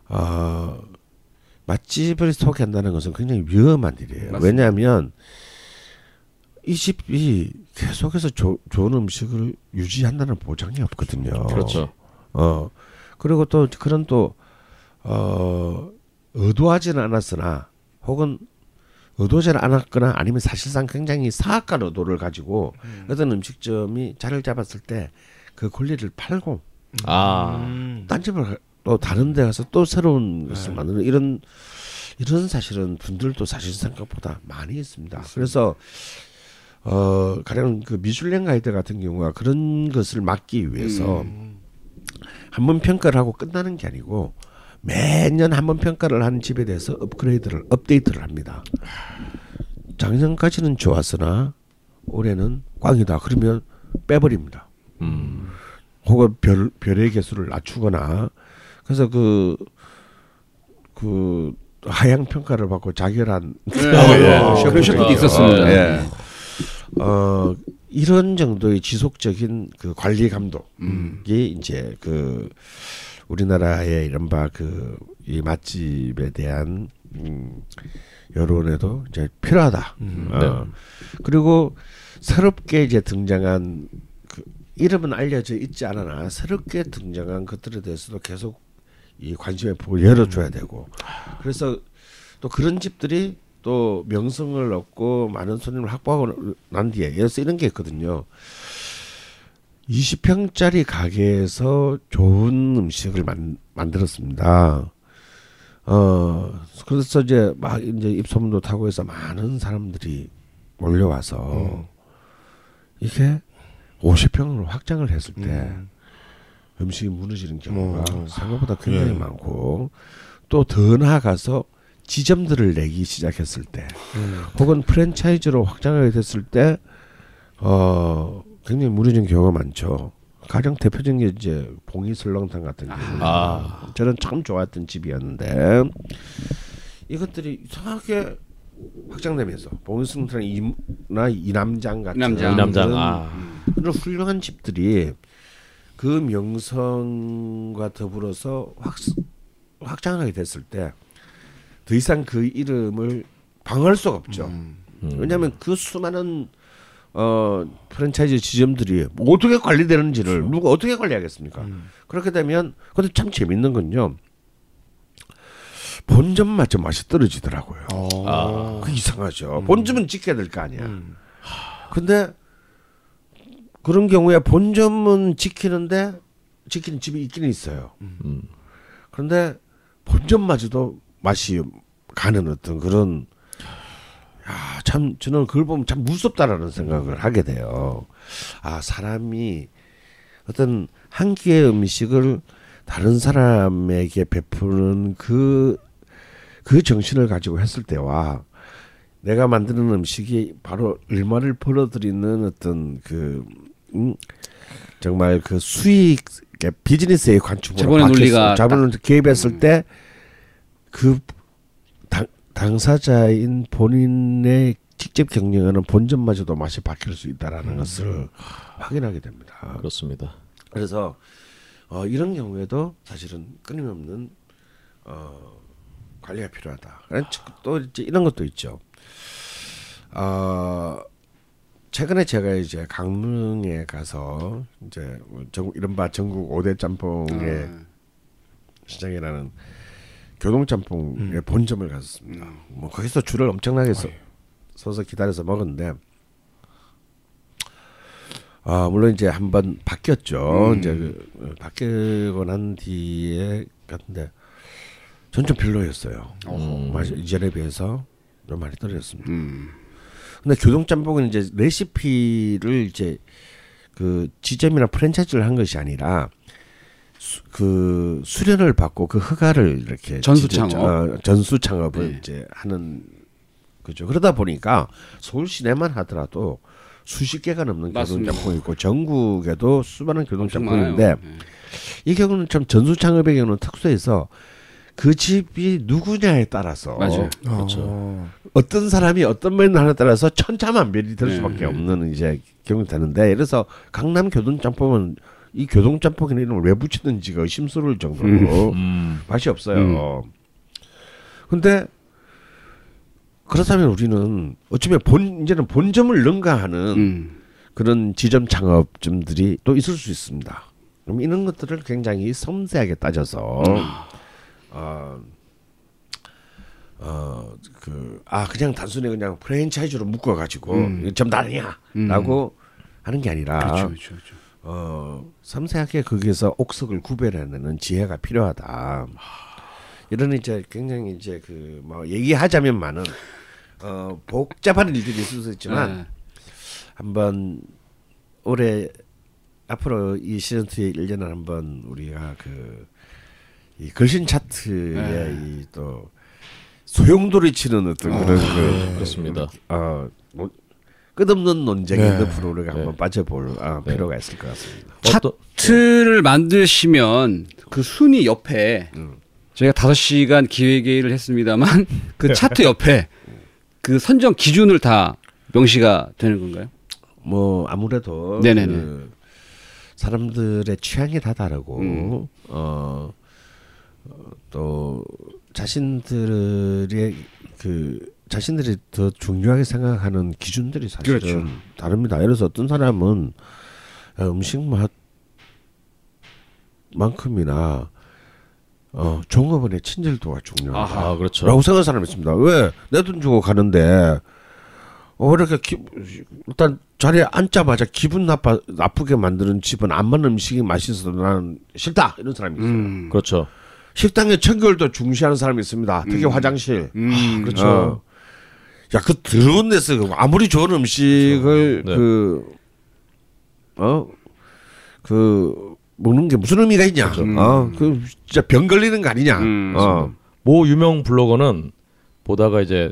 Speaker 8: 어, 맛집을 소개한다는 것은 굉장히 위험한 일이에요.
Speaker 3: 맞습니다.
Speaker 8: 왜냐하면 이 집이 계속해서 조, 좋은 음식을 유지한다는 보장이 없거든요.
Speaker 7: 그렇죠.
Speaker 8: 어 그리고 또 그런 또 어 의도하지는 않았으나 혹은 의도하지 않았거나 아니면 사실상 굉장히 사악한 의도를 가지고 어떤 음식점이 자리를 잡았을 때 그 권리를 팔고
Speaker 7: 아,
Speaker 8: 딴 집을 가- 또 다른 데 가서 또 새로운 것을 만드는 이런 이런 사실은 분들도 사실 생각보다 많이 있습니다. 그래서 어 가령 그 미슐랭 가이드 같은 경우가 그런 것을 막기 위해서 한번 평가를 하고 끝나는 게 아니고 매년 한 번 평가를 하는 집에 대해서 업그레이드를 업데이트를 합니다. 작년까지는 좋았으나 올해는 꽝이다. 그러면 빼버립니다.
Speaker 7: 음,
Speaker 8: 혹은 별 별의 개수를 낮추거나 그래서 그그 하향 평가를 받고 자결한 [laughs]
Speaker 3: 예, 예. 그런 셰프도 있었습니다.
Speaker 8: 예. 어 이런 정도의 지속적인 그 관리 감독이 이제 그 우리나라의 이른바 그 이 맛집에 대한 음, 여론에도 이제 필요하다. 어. 그리고 새롭게 이제 등장한 그 이름은 알려져 있지 않으나 새롭게 등장한 것들에 대해서도 계속 이 관심의 폭을 열어줘야 되고 그래서 또 그런 집들이 또 명성을 얻고 많은 손님을 확보하고 난 뒤에 예를 이런 게 있거든요. 20평짜리 가게에서 좋은 음식을 만, 만들었습니다. 어 그래서 이제 막 이제 입소문도 타고 해서 많은 사람들이 몰려와서 이게 50평으로 확장을 했을 때 음 식이 무너지는 경우가 생각보다 굉장히 많고 또 더 나아가서 지점들을 내기 시작했을 때 혹은 프랜차이즈로 확장하게 됐을 때 어, 굉장히 무너진 경우가 많죠. 가장 대표적인 게 이제 봉이 설렁탕 같은 경우.
Speaker 7: 아.
Speaker 8: 저는 참 좋아했던 집이었는데 이것들이 이상하게 확장되면서 봉이 설렁탕이나 이남장 같은
Speaker 3: 이남장.
Speaker 7: 이남장,
Speaker 8: 그런
Speaker 7: 아,
Speaker 8: 그런 훌륭한 집들이 그 명성과 더불어서 확 확장하게 됐을 때 더 이상 그 이름을 방어할 수가 없죠. 왜냐하면 그 수많은 어 프랜차이즈 지점들이 뭐 어떻게 관리되는지를 누가 어떻게 관리하겠습니까? 그렇게 되면 근데 참 재밌는 건요. 본점 맛좀 맛이 떨어지더라고요.
Speaker 7: 아,
Speaker 8: 그 이상하죠. 본점은 지켜야 될 거 아니야. 근데 그런 경우에 본점은 지키는데 지키는 집이 있기는 있어요.
Speaker 7: 음.
Speaker 8: 그런데 본점마저도 맛이 가는 어떤 그런 야, 참 저는 그걸 보면 참 무섭다라는 생각을 하게 돼요. 아, 사람이 어떤 한 끼의 음식을 다른 사람에게 베푸는 그, 그 정신을 가지고 했을 때와 내가 만드는 음식이 바로 얼마를 벌어들이는 어떤 그, 음, 정말 그 수익, 그러니까 비즈니스의 관점으로
Speaker 3: 자본의 논리가
Speaker 8: 자본을 개입했을 때 그 당사자인 본인의 직접 경영하는 본점마저도 맛이 바뀔 수 있다라는 것을 확인하게 됩니다.
Speaker 7: 그렇습니다.
Speaker 8: 그래서 어, 이런 경우에도 사실은 끊임없는 어, 관리가 필요하다. 또 이제 이런 것도 있죠. 어, 최근에 제가 이제 강릉에 가서 이제 뭐전 이른바 전국 5대 짬뽕의 시장이라는 교동짬뽕의 본점을 갔었습니다. 뭐 거기서 줄을 엄청나게 서, 서서 기다려서 먹었는데 아 물론 이제 한번 바뀌었죠. 이제 그, 어, 바뀌고 난 뒤에 갔는데 전 좀 별로였어요. 맛이 이전에 비해서 좀 많이 떨어졌습니다.
Speaker 3: 음.
Speaker 8: 근데 교동짬뽕은 이제 레시피를 이제 그 지점이나 프랜차이즈를 한 것이 아니라 수, 그 수련을 받고 그 허가를 이렇게
Speaker 3: 전수 창업?
Speaker 8: 어, 전수 창업을
Speaker 3: 네.
Speaker 8: 이제 하는 그죠. 그러다 보니까 서울 시내만 하더라도 수십 개가 넘는. 교동짬뽕이 있고 전국에도 수많은
Speaker 3: 많아요. 예.
Speaker 8: 이 경우는 참 전수 창업의 경우는 특수해서 그 집이 누구냐에 따라서
Speaker 3: 맞아요.
Speaker 5: 그렇죠.
Speaker 8: 어떤 사람이 어떤 면을 하냐에 따라서 천차만별이 될
Speaker 3: 네,
Speaker 8: 수밖에
Speaker 3: 네.
Speaker 8: 없는 이제 경우 되는데 그래서 강남 교동짬뽕은 이 교동 짬뽕이라는 이름을 왜 붙이는지가 의심스러울 정도로 [laughs]
Speaker 7: 음,
Speaker 8: 맛이 없어요. 근데 그렇다면 우리는 어쩌면 본 이제는 본점을 능가하는
Speaker 3: 음.
Speaker 8: 그런 지점 창업점들이 또 있을 수 있습니다. 그럼 이런 것들을 굉장히 섬세하게 따져서 어, 어, 그, 아, 그냥 단순히 그냥 프랜차이즈로 묶어 가지고, 점 다르냐라고 하는 게 아니라,
Speaker 3: 그렇죠, 그렇죠, 그렇죠.
Speaker 8: 어 섬세하게 거기서 옥석을 구별해내는 지혜가 필요하다. 이런 이제 굉장히 이제 그 뭐 얘기하자면 많은 어 복잡한 일들이 있을 수 있지만
Speaker 3: 네.
Speaker 8: 한번 올해 앞으로 이 시즌 2의 1년을 한번 우리가 그이 걸신 차트의
Speaker 3: 네.
Speaker 8: 이또 소용돌이 치는 어떤 그런 그
Speaker 7: 그렇습니다.
Speaker 8: 어, 뭐, 끝없는 논쟁의
Speaker 5: 네.
Speaker 8: 늪으로 우리가 한번 빠져볼 아, 필요가 있을 것 같습니다.
Speaker 7: 어떤
Speaker 3: 차트를 만드시면 그 순위 옆에 저희가 다섯 시간 기획회의를 했습니다만 [laughs] 그 차트 옆에 그 선정 기준을 다 명시가 되는 건가요?
Speaker 8: 뭐 아무래도
Speaker 3: 네네네.
Speaker 8: 그 사람들의 취향이 다 다르고
Speaker 3: 음.
Speaker 8: 어, 어, 또 자신들의 그 자신들이 더 중요하게 생각하는 기준들이 사실은
Speaker 3: 그렇죠.
Speaker 8: 다릅니다. 예를 들어서 어떤 사람은 어, 음식 맛만큼이나 어, 종업원의 친절도가 중요하다.
Speaker 7: 아 그렇죠.
Speaker 8: 라고 생각하는 사람이 있습니다. 왜? 내 돈 주고 가는데, 어, 이렇게 기, 일단 자리에 앉자마자 기분 나빠, 나쁘게 만드는 집은 안 맞는 음식이 맛있어서 나는 싫다! 이런 사람이 있어요.
Speaker 3: 음.
Speaker 7: 그렇죠.
Speaker 8: 식당의 청결도 중시하는 사람이 있습니다. 특히 화장실.
Speaker 3: 음.
Speaker 7: 그렇죠.
Speaker 8: 어. 야, 그 더러운 데서 그 아무리 좋은 음식을
Speaker 7: 네.
Speaker 8: 그, 어, 그, 먹는 게 무슨 의미가 있냐. 어, 그, 진짜 병 걸리는 거 아니냐.
Speaker 3: 음,
Speaker 8: 어.
Speaker 7: 모 유명 블로거는 보다가 이제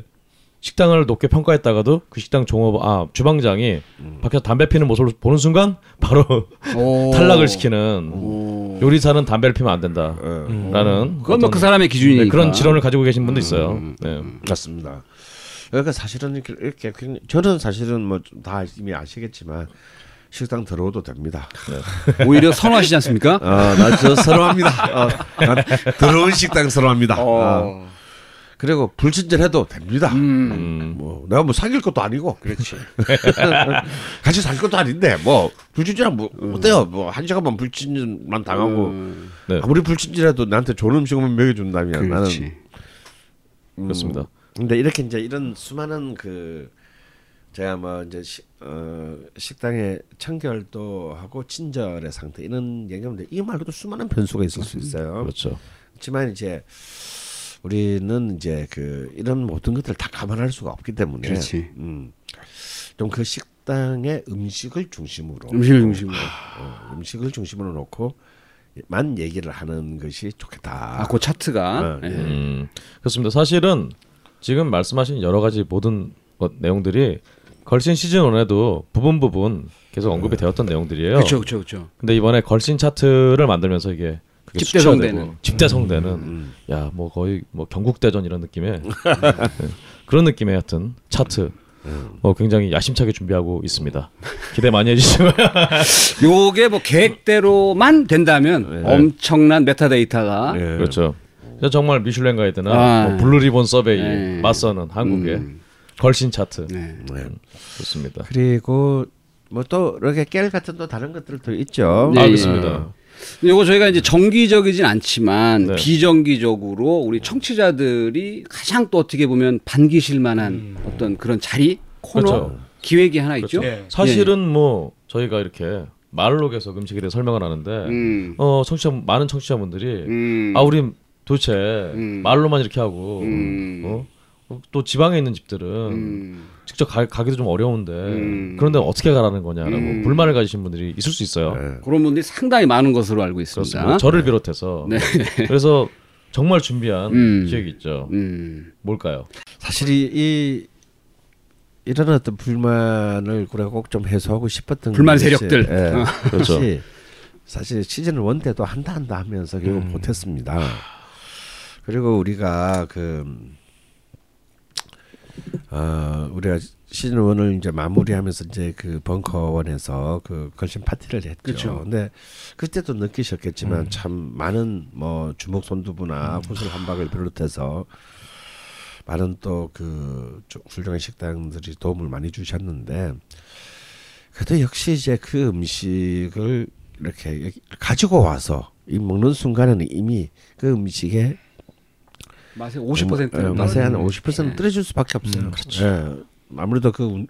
Speaker 7: 식당을 높게 평가했다가도 그 식당 종업 아 주방장이 밖에서 담배 피는 모습을 보는 순간 바로
Speaker 3: 오. [laughs]
Speaker 7: 탈락을 시키는
Speaker 3: 오.
Speaker 7: 요리사는 담배를 피면 안 된다.
Speaker 8: 어.
Speaker 7: 라는
Speaker 3: 그건 뭐 그 사람의 기준이니까.
Speaker 7: 네, 그런 지론을 가지고 계신 분도 있어요. 네.
Speaker 8: 맞습니다. 그러니까 사실은 이렇게, 이렇게 저는 사실은 뭐 다 이미 아시겠지만 식당 들어오도 됩니다.
Speaker 3: 오히려 선호하시지 않습니까?
Speaker 8: 어, 나저 선호합니다. 어, 난 더러운 식당 선호합니다. 어.
Speaker 3: 어.
Speaker 8: 그리고 불친절해도 됩니다.
Speaker 3: 음.
Speaker 7: 음.
Speaker 8: 뭐 내가 뭐 사귈 것도 아니고 그렇지. [laughs] 같이 살 것도 아닌데 뭐 불친절하면 뭐 어때요? 뭐 한 시간만 불친절만 당하고
Speaker 3: 음.
Speaker 7: 네.
Speaker 8: 아무리 불친절해도 나한테 좋은 음식만 먹여준다면
Speaker 3: 그렇지.
Speaker 8: 나는 음,
Speaker 7: 그렇습니다.
Speaker 8: 근데 이렇게 이제 이런 수많은 그 제가 뭐 이제 시, 어, 식당의 청결도 하고 친절의 상태 이런 얘기하는데 이 말고도 수많은 변수가 있을 수 있어요.
Speaker 7: 그렇죠.
Speaker 8: 그렇지만 이제 우리는 이제 그 이런 모든 것들을 다 감안할 수가 없기 때문에
Speaker 3: 그렇지.
Speaker 8: 음, 좀 그 식당의 음식을 중심으로
Speaker 3: 음식을 중심으로.
Speaker 8: 어, 음식을 중심으로 놓고 만 얘기를 하는 것이 좋겠다.
Speaker 3: 아, 그 차트가.
Speaker 8: 어,
Speaker 3: 예.
Speaker 7: 음, 그렇습니다. 사실은 지금 말씀하신 여러 가지 모든 것, 내용들이 걸신 시즌 1에도 부분 부분 계속 언급이 되었던 내용들이에요.
Speaker 3: 그렇죠, 그렇죠, 그렇죠.
Speaker 7: 근데 이번에 걸신 차트를 만들면서 이게
Speaker 3: 집대성되는.
Speaker 7: 집대성되는
Speaker 8: 음.
Speaker 7: 야뭐 거의 뭐 경국대전 이런 느낌의 [laughs] 네. 그런 느낌의 하여튼 차트 어, 굉장히 야심차게 준비하고 있습니다. 기대 많이 해주시고요. [laughs]
Speaker 3: 요게 뭐 계획대로만 된다면 엄청난 메타데이터가
Speaker 8: 예.
Speaker 7: 그렇죠. 그래서 정말 미슐랭 가이드나
Speaker 3: 아.
Speaker 7: 뭐 블루리본 서베이에
Speaker 3: 네.
Speaker 7: 맞서는 한국의
Speaker 3: 음.
Speaker 7: 걸신 차트
Speaker 3: 네.
Speaker 8: 네.
Speaker 7: 좋습니다.
Speaker 8: 그리고 뭐 또 이렇게 깨알 같은 또 다른 것들도 있죠.
Speaker 3: 네,
Speaker 7: 아,
Speaker 3: 예.
Speaker 7: 그렇습니다.
Speaker 3: 요거 저희가 이제 정기적이진 않지만
Speaker 7: 네.
Speaker 3: 비정기적으로 우리 청취자들이 가장 또 어떻게 보면 반기실 만한 어떤 그런 자리 코너
Speaker 7: 그렇죠.
Speaker 3: 기획이 하나 있죠.
Speaker 5: 예.
Speaker 7: 사실은 뭐 저희가 이렇게 말로 계속 음식에 대해 설명을 하는데
Speaker 3: 음.
Speaker 7: 어 청취자 많은 청취자분들이
Speaker 3: 음.
Speaker 7: 아 우리 도대체
Speaker 3: 음.
Speaker 7: 말로만 이렇게 하고
Speaker 3: 음.
Speaker 7: 어? 어, 또 지방에 있는 집들은
Speaker 3: 음.
Speaker 7: 직접 가, 가기도 좀 어려운데
Speaker 3: 음.
Speaker 7: 그런데 어떻게 가라는 거냐라고
Speaker 3: 음.
Speaker 7: 불만을 가지신 분들이 있을 수 있어요.
Speaker 8: 네.
Speaker 3: 그런 분들이 상당히 많은 것으로 알고
Speaker 7: 그렇습니다.
Speaker 3: 있습니다.
Speaker 7: 저를 비롯해서
Speaker 3: 네. [laughs]
Speaker 7: 그래서 정말 준비한
Speaker 3: 음.
Speaker 7: 기획이 있죠.
Speaker 3: 음.
Speaker 7: 뭘까요?
Speaker 8: 사실 이, 이 이런 어떤 불만을 우리가 꼭 좀 해소하고 싶었던
Speaker 3: 불만 세력들.
Speaker 8: 예,
Speaker 3: 어.
Speaker 7: 그렇죠.
Speaker 8: 사실 시즌 1 때도 한다 한다 하면서 결국 못했습니다. 그리고 우리가 그 어, 우리가 시즌 1을 이제 마무리하면서 이제 그 벙커원에서 그 걸신 파티를 했죠.
Speaker 3: 그렇죠.
Speaker 8: 근데 그때도 느끼셨겠지만 참 많은 뭐 주목 손두부나 구슬 한박을 비롯해서 많은 또그 훌륭한 식당들이 도움을 많이 주셨는데 그래도 역시 이제 그 음식을 이렇게 가지고 와서 이 먹는 순간에는 이미 그 음식에
Speaker 3: 맛의 50%
Speaker 8: 예, 맛에 한50%
Speaker 3: 네.
Speaker 8: 떨어질 수밖에 없어요. 예, 아무래도 그 운,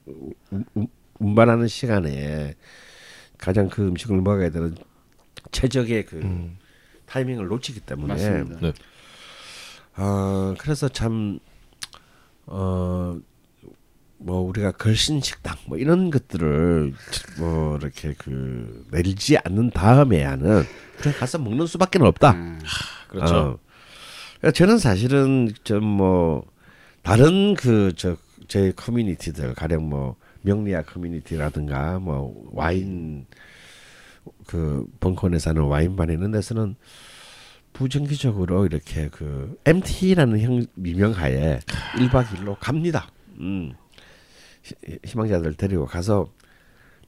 Speaker 8: 운, 운, 운반하는 시간에 가장 그 음식을 먹어야 되는 최적의 그
Speaker 5: 음.
Speaker 8: 타이밍을 놓치기 때문에
Speaker 2: 맞습니다.
Speaker 7: 네.
Speaker 8: 어 그래서 참 어. 뭐 우리가 걸신 식당 뭐 이런 것들을 뭐 이렇게 그 내리지 않는 다음에야는 그냥 가서 먹는 수밖에 없다.
Speaker 2: 음.
Speaker 7: 그렇죠.
Speaker 8: 어. 그러니까 저는 사실은 좀 뭐 다른 그 저 제 커뮤니티들 가령 뭐 명리학 커뮤니티라든가 뭐 와인 그 벙커원에 사는 와인반 이런 데서는 부정기적으로 이렇게 그 MT라는 형 미명하에 1박 2일로 갑니다. 음. 희- 희망자들 데리고 가서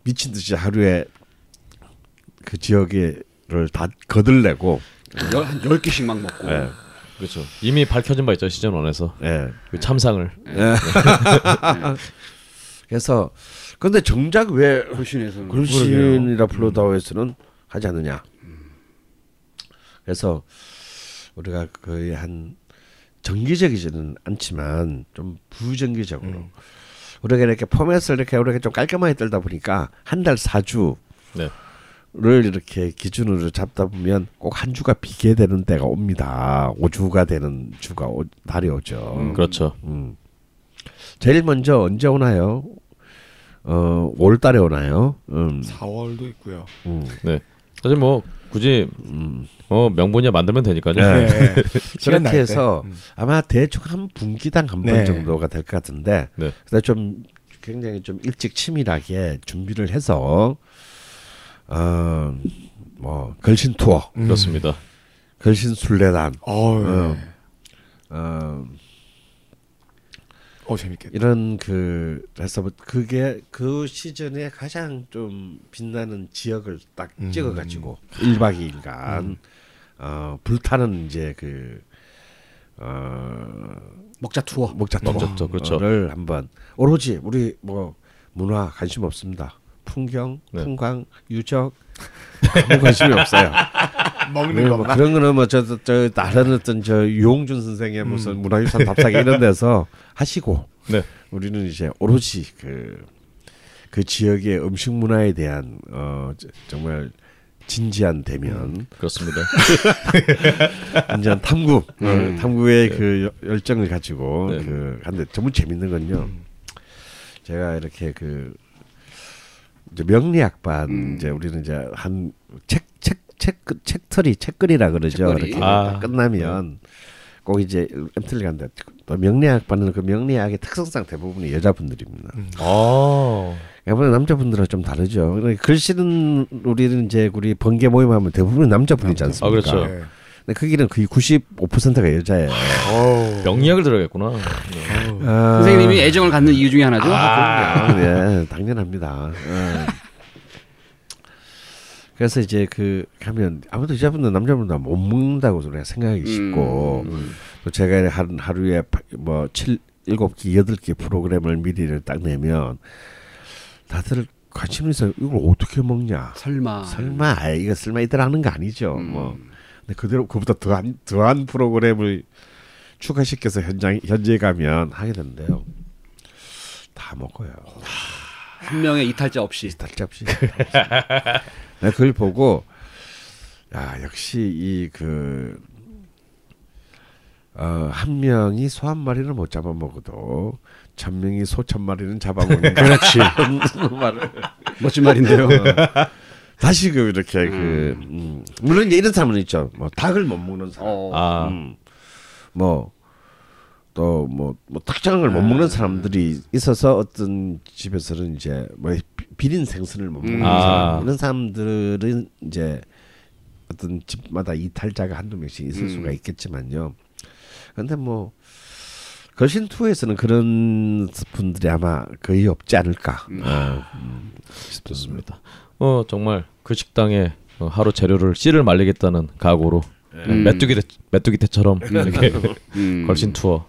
Speaker 8: 미친 듯이 하루에 그 지역에를 다 거들내고
Speaker 2: 열, 한 10개씩 막 먹고.
Speaker 8: 예.
Speaker 7: 그렇죠. 이미 밝혀진 바 있죠 시즌 1에서
Speaker 8: 예.
Speaker 7: 그 참상을. [laughs]
Speaker 8: 그래서 근데 정작 왜
Speaker 2: 걸신에서는.
Speaker 8: 걸신이라 불러다오에서는 하지 않느냐. 그래서 우리가 거의 한 정기적이지는 않지만 좀 부정기적으로 우리가 이렇게 포맷을 이렇게 우리가 좀 깔끔하게 떨다 보니까 한 달 사주 를
Speaker 7: 네.
Speaker 8: 이렇게 기준으로 잡다 보면 꼭 한 주가 비게 되는 때가 옵니다. 오주가 되는 주가 오, 달이 오죠.
Speaker 7: 그렇죠.
Speaker 8: 음. 제일 먼저 언제 오나요? 어, 5월 달에 오나요? 음.
Speaker 5: 4월도 있고요.
Speaker 8: 음.
Speaker 7: 사실 뭐 굳이
Speaker 8: 음.
Speaker 7: 어 명분이야 만들면 되니까요.
Speaker 8: 네. [laughs]
Speaker 5: 시간 날
Speaker 8: 그렇게
Speaker 5: 때.
Speaker 8: 해서
Speaker 5: 음.
Speaker 8: 아마 대충 한 분기당 한번
Speaker 5: 네.
Speaker 8: 정도가 될 것 같은데
Speaker 7: 네.
Speaker 8: 그래서 좀 굉장히 좀 일찍 치밀하게 준비를 해서 어 뭐 걸신 투어,
Speaker 5: 음.
Speaker 7: 그렇습니다.
Speaker 8: 걸신 순례단,
Speaker 5: 어. 네.
Speaker 8: 어
Speaker 5: 어 재밌겠다.
Speaker 8: 이런 그 해서 뭐 그게 그 시즌에 가장 좀 빛나는 지역을 딱
Speaker 5: 음.
Speaker 8: 찍어가지고 1박 2일간 어 불타는 이제 그 어,
Speaker 2: 먹자 투어.
Speaker 8: 목자
Speaker 7: 목자 투어, 그렇죠.
Speaker 8: 투어를 한번 오로지 우리 뭐 문화 관심 없습니다. 풍경,
Speaker 7: 네.
Speaker 8: 풍광, 유적 아무 관심이 없어요. [laughs]
Speaker 5: 먹는
Speaker 8: 뭐
Speaker 5: 것만.
Speaker 8: 그런 거는 뭐저 저 다른 어떤 저 유홍준 선생의 무슨 문화유산 답사기 이런 데서 하시고
Speaker 7: 네.
Speaker 8: 우리는 이제 오로지 그, 그 지역의 음식 문화에 대한 어 저- 정말 진지한 대면
Speaker 7: 그렇습니다. [laughs]
Speaker 8: 진지한 탐구 어, 탐구의
Speaker 7: 네.
Speaker 8: 그 여- 열정을 가지고
Speaker 7: 네.
Speaker 8: 그 한데 정말 재밌는 건요. 제가 이렇게 그 이제 명리학반 이제 우리는 이제 한 책 책 책 책털이 책거리라 그러죠.
Speaker 2: 책거리.
Speaker 8: 이렇게
Speaker 7: 아.
Speaker 8: 끝나면 꼭 이제 엠틀리 간다. 또 명리학반은 그 명리학의 특성상 대부분이 여자분들입니다.
Speaker 7: 아.
Speaker 8: 대부분 남자분들은 좀 다르죠. 그러니까 글씨는 우리는 이제 우리 번개 모임하면 대부분 남자분이지
Speaker 5: 남자.
Speaker 8: 않습니까?
Speaker 7: 아, 그렇죠.
Speaker 5: 네.
Speaker 8: 근데 거기는 거의 95%가 여자예요.
Speaker 7: 명리학을 들어야겠구나.
Speaker 8: 아,
Speaker 2: 선생님이 애정을 갖는 이유 중에 하나죠.
Speaker 8: 아, 네, 당연합니다. 예. 그래서 이제 그 가면 아무도 여자분들 남자분들 못 먹는다고 생각하기 쉽고 또 제가 한 하루에 파- 뭐 칠, 일곱 개 여덟 개 프로그램을 미리를 딱 내면 다들 관심 있어 이걸 어떻게 먹냐?
Speaker 2: 설마.
Speaker 8: 설마. 아, 이거 설마 이들 하는 거 아니죠? 뭐 근데 그대로 그보다 더한 더한 프로그램을 추가시켜서 현장 현지에 가면 하게 되는데요. 다 먹어요.
Speaker 2: 한 명의 이탈자 없이.
Speaker 8: 달지 없이. 내가 [laughs] 그걸 보고 야 역시 이그 어, 한 명이 소 한 마리를 못 잡아먹어도 천 명이 소 천 마리는 잡아먹는 그렇지. [laughs] 말을.
Speaker 2: 멋진 말인데요.
Speaker 8: 다시 그 이렇게 그 음. 물론 이제 이런 사람은 있죠. 뭐 닭을 못 먹는 사람.
Speaker 2: 어.
Speaker 7: 아.
Speaker 8: 음. 뭐 또 뭐뭐 특정을 못 먹는 사람들이 있어서 어떤 집에서는 이제 뭐 비- 비린 생선을 못 먹는
Speaker 2: 음.
Speaker 7: 아.
Speaker 8: 사람 이런 사람들은 이제 어떤 집마다 이탈자가 한두 명씩 있을
Speaker 2: 음.
Speaker 8: 수가 있겠지만요. 근데 뭐 걸신 투에서는 그런 분들이 아마 거의 없지 않을까. 어, 음,
Speaker 7: 좋습니다. 어 정말 그 식당에 어, 하루 재료를 씨를 말리겠다는 각오로
Speaker 2: 음.
Speaker 7: 메뚜기 대, 메뚜기 대처럼 이렇게 [laughs]
Speaker 2: 음.
Speaker 7: 걸신 투어.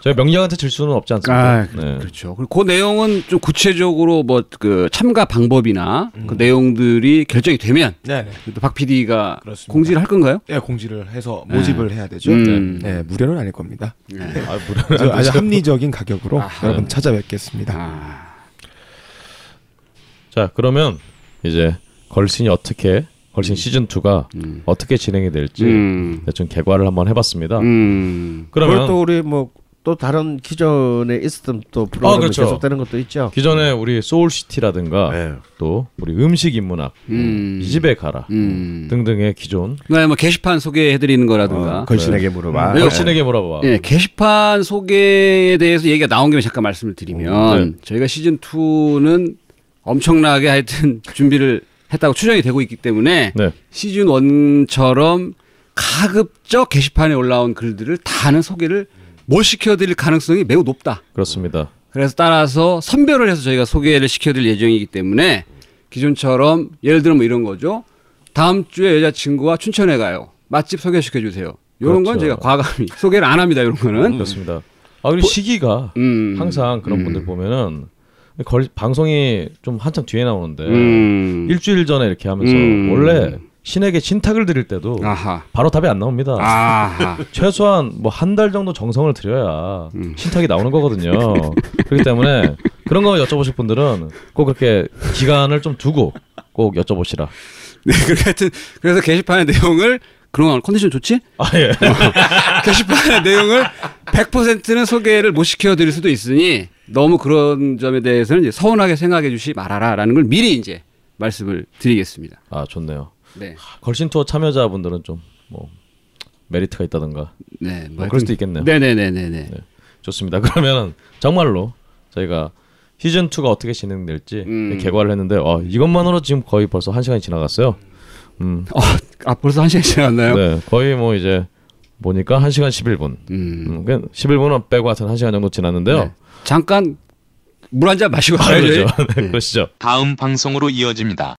Speaker 7: 저희 명량한테 질 수는 없지 않습니까?
Speaker 2: 아,
Speaker 7: 네.
Speaker 2: 그렇죠. 그리고 그 내용은 좀 구체적으로 뭐 그 참가 방법이나 그 내용들이 결정이 되면
Speaker 5: 네네.
Speaker 2: 또박 PD가
Speaker 5: 그렇습니다.
Speaker 2: 공지를 할 건가요?
Speaker 5: 예, 공지를 해서 모집을 해야 되죠.
Speaker 2: 음.
Speaker 5: 네, 무료는 아닐 겁니다.
Speaker 7: 아, 물론
Speaker 5: 아주, 아주 합리적인 가격으로
Speaker 2: 아하.
Speaker 5: 여러분 찾아뵙겠습니다.
Speaker 2: 아,
Speaker 7: 자 그러면 이제 걸신이 어떻게 걸신 시즌 2가
Speaker 3: 음.
Speaker 7: 어떻게 진행이 될지
Speaker 3: 음.
Speaker 7: 대충 개괄을 한번 해봤습니다.
Speaker 3: 음.
Speaker 7: 그러면
Speaker 8: 또 우리 뭐 또 다른 기존에 있었던 또 프로그램이
Speaker 7: 그렇죠.
Speaker 8: 계속되는 것도 있죠.
Speaker 7: 기존에 우리 소울시티라든가
Speaker 8: 네.
Speaker 7: 또 우리 음식 인문학,
Speaker 3: 음.
Speaker 7: 이 집에 가라
Speaker 3: 음.
Speaker 7: 등등의 기존
Speaker 3: 그다음에 뭐 게시판 소개해드리는 거라든가.
Speaker 8: 어, 걸신에게 물어봐.
Speaker 3: 네.
Speaker 7: 걸신에게 물어봐.
Speaker 3: 예, 게시판 소개에 대해서 얘기가 나온 김에 잠깐 말씀을 드리면
Speaker 7: 네.
Speaker 3: 저희가 시즌 2는 엄청나게 하여튼 준비를 했다고 추정이 되고 있기 때문에
Speaker 7: 네.
Speaker 3: 시즌 1처럼 가급적 게시판에 올라온 글들을 다는 소개를 못 시켜드릴 가능성이 매우 높다.
Speaker 7: 그렇습니다.
Speaker 3: 그래서 따라서 선별을 해서 저희가 소개를 시켜드릴 예정이기 때문에 기존처럼 예를 들어 뭐 이런 거죠. 다음 주에 여자친구와 춘천에 가요. 맛집 소개시켜 주세요. 이런 건
Speaker 7: 그렇죠.
Speaker 3: 제가 과감히 [laughs] 소개를 안 합니다. 이런 거는.
Speaker 7: 그렇습니다. 아 그리고 시기가
Speaker 3: 음.
Speaker 7: 항상 그런
Speaker 3: 음.
Speaker 7: 분들 보면은 걸, 방송이 좀 한참 뒤에 나오는데
Speaker 3: 음.
Speaker 7: 일주일 전에 이렇게 하면서
Speaker 3: 음.
Speaker 7: 원래 신에게 신탁을 드릴 때도
Speaker 3: 아하.
Speaker 7: 바로 답이 안 나옵니다. [laughs] 최소한 뭐 한 달 정도 정성을 들여야
Speaker 3: 음.
Speaker 7: 신탁이 나오는 거거든요. 그렇기 때문에 그런 거 여쭤보실 분들은 꼭 그렇게 기간을 좀 두고 꼭 여쭤보시라.
Speaker 3: 네, 그래 하여튼 그래서 게시판의 내용을 그런 컨디션 좋지?
Speaker 7: 아 예. [laughs]
Speaker 3: 게시판의 내용을 100%는 소개를 못 시켜드릴 수도 있으니 너무 그런 점에 대해서는 이제 서운하게 생각해 주시 말아라라는 걸 미리 이제 말씀을 드리겠습니다.
Speaker 7: 아 좋네요.
Speaker 3: 네,
Speaker 7: 걸신 투어 참여자분들은 좀 뭐 메리트가 있다던가
Speaker 3: 네,
Speaker 7: 뭐 그럴 수도 있겠네요.
Speaker 3: 네네네네네.
Speaker 7: 네. 좋습니다. [laughs] 그러면 정말로 저희가 시즌 2가 어떻게 진행될지
Speaker 3: 음.
Speaker 7: 개괄을 했는데 어, 이것만으로 지금 거의 벌써 한 시간이 지나갔어요. 음,
Speaker 3: 어, 아 벌써 한 시간 지났나요?
Speaker 7: 네, 거의 뭐 이제 보니까 한 시간 11분.
Speaker 3: 음.
Speaker 7: 음, 11분은 빼고 하여튼 한 시간 정도 지났는데요.
Speaker 3: 네. 잠깐 물 한 잔 마시고
Speaker 7: 아,
Speaker 3: 가야죠.
Speaker 7: 그렇죠. [laughs] 네, 그러시죠.
Speaker 6: 다음 방송으로 이어집니다.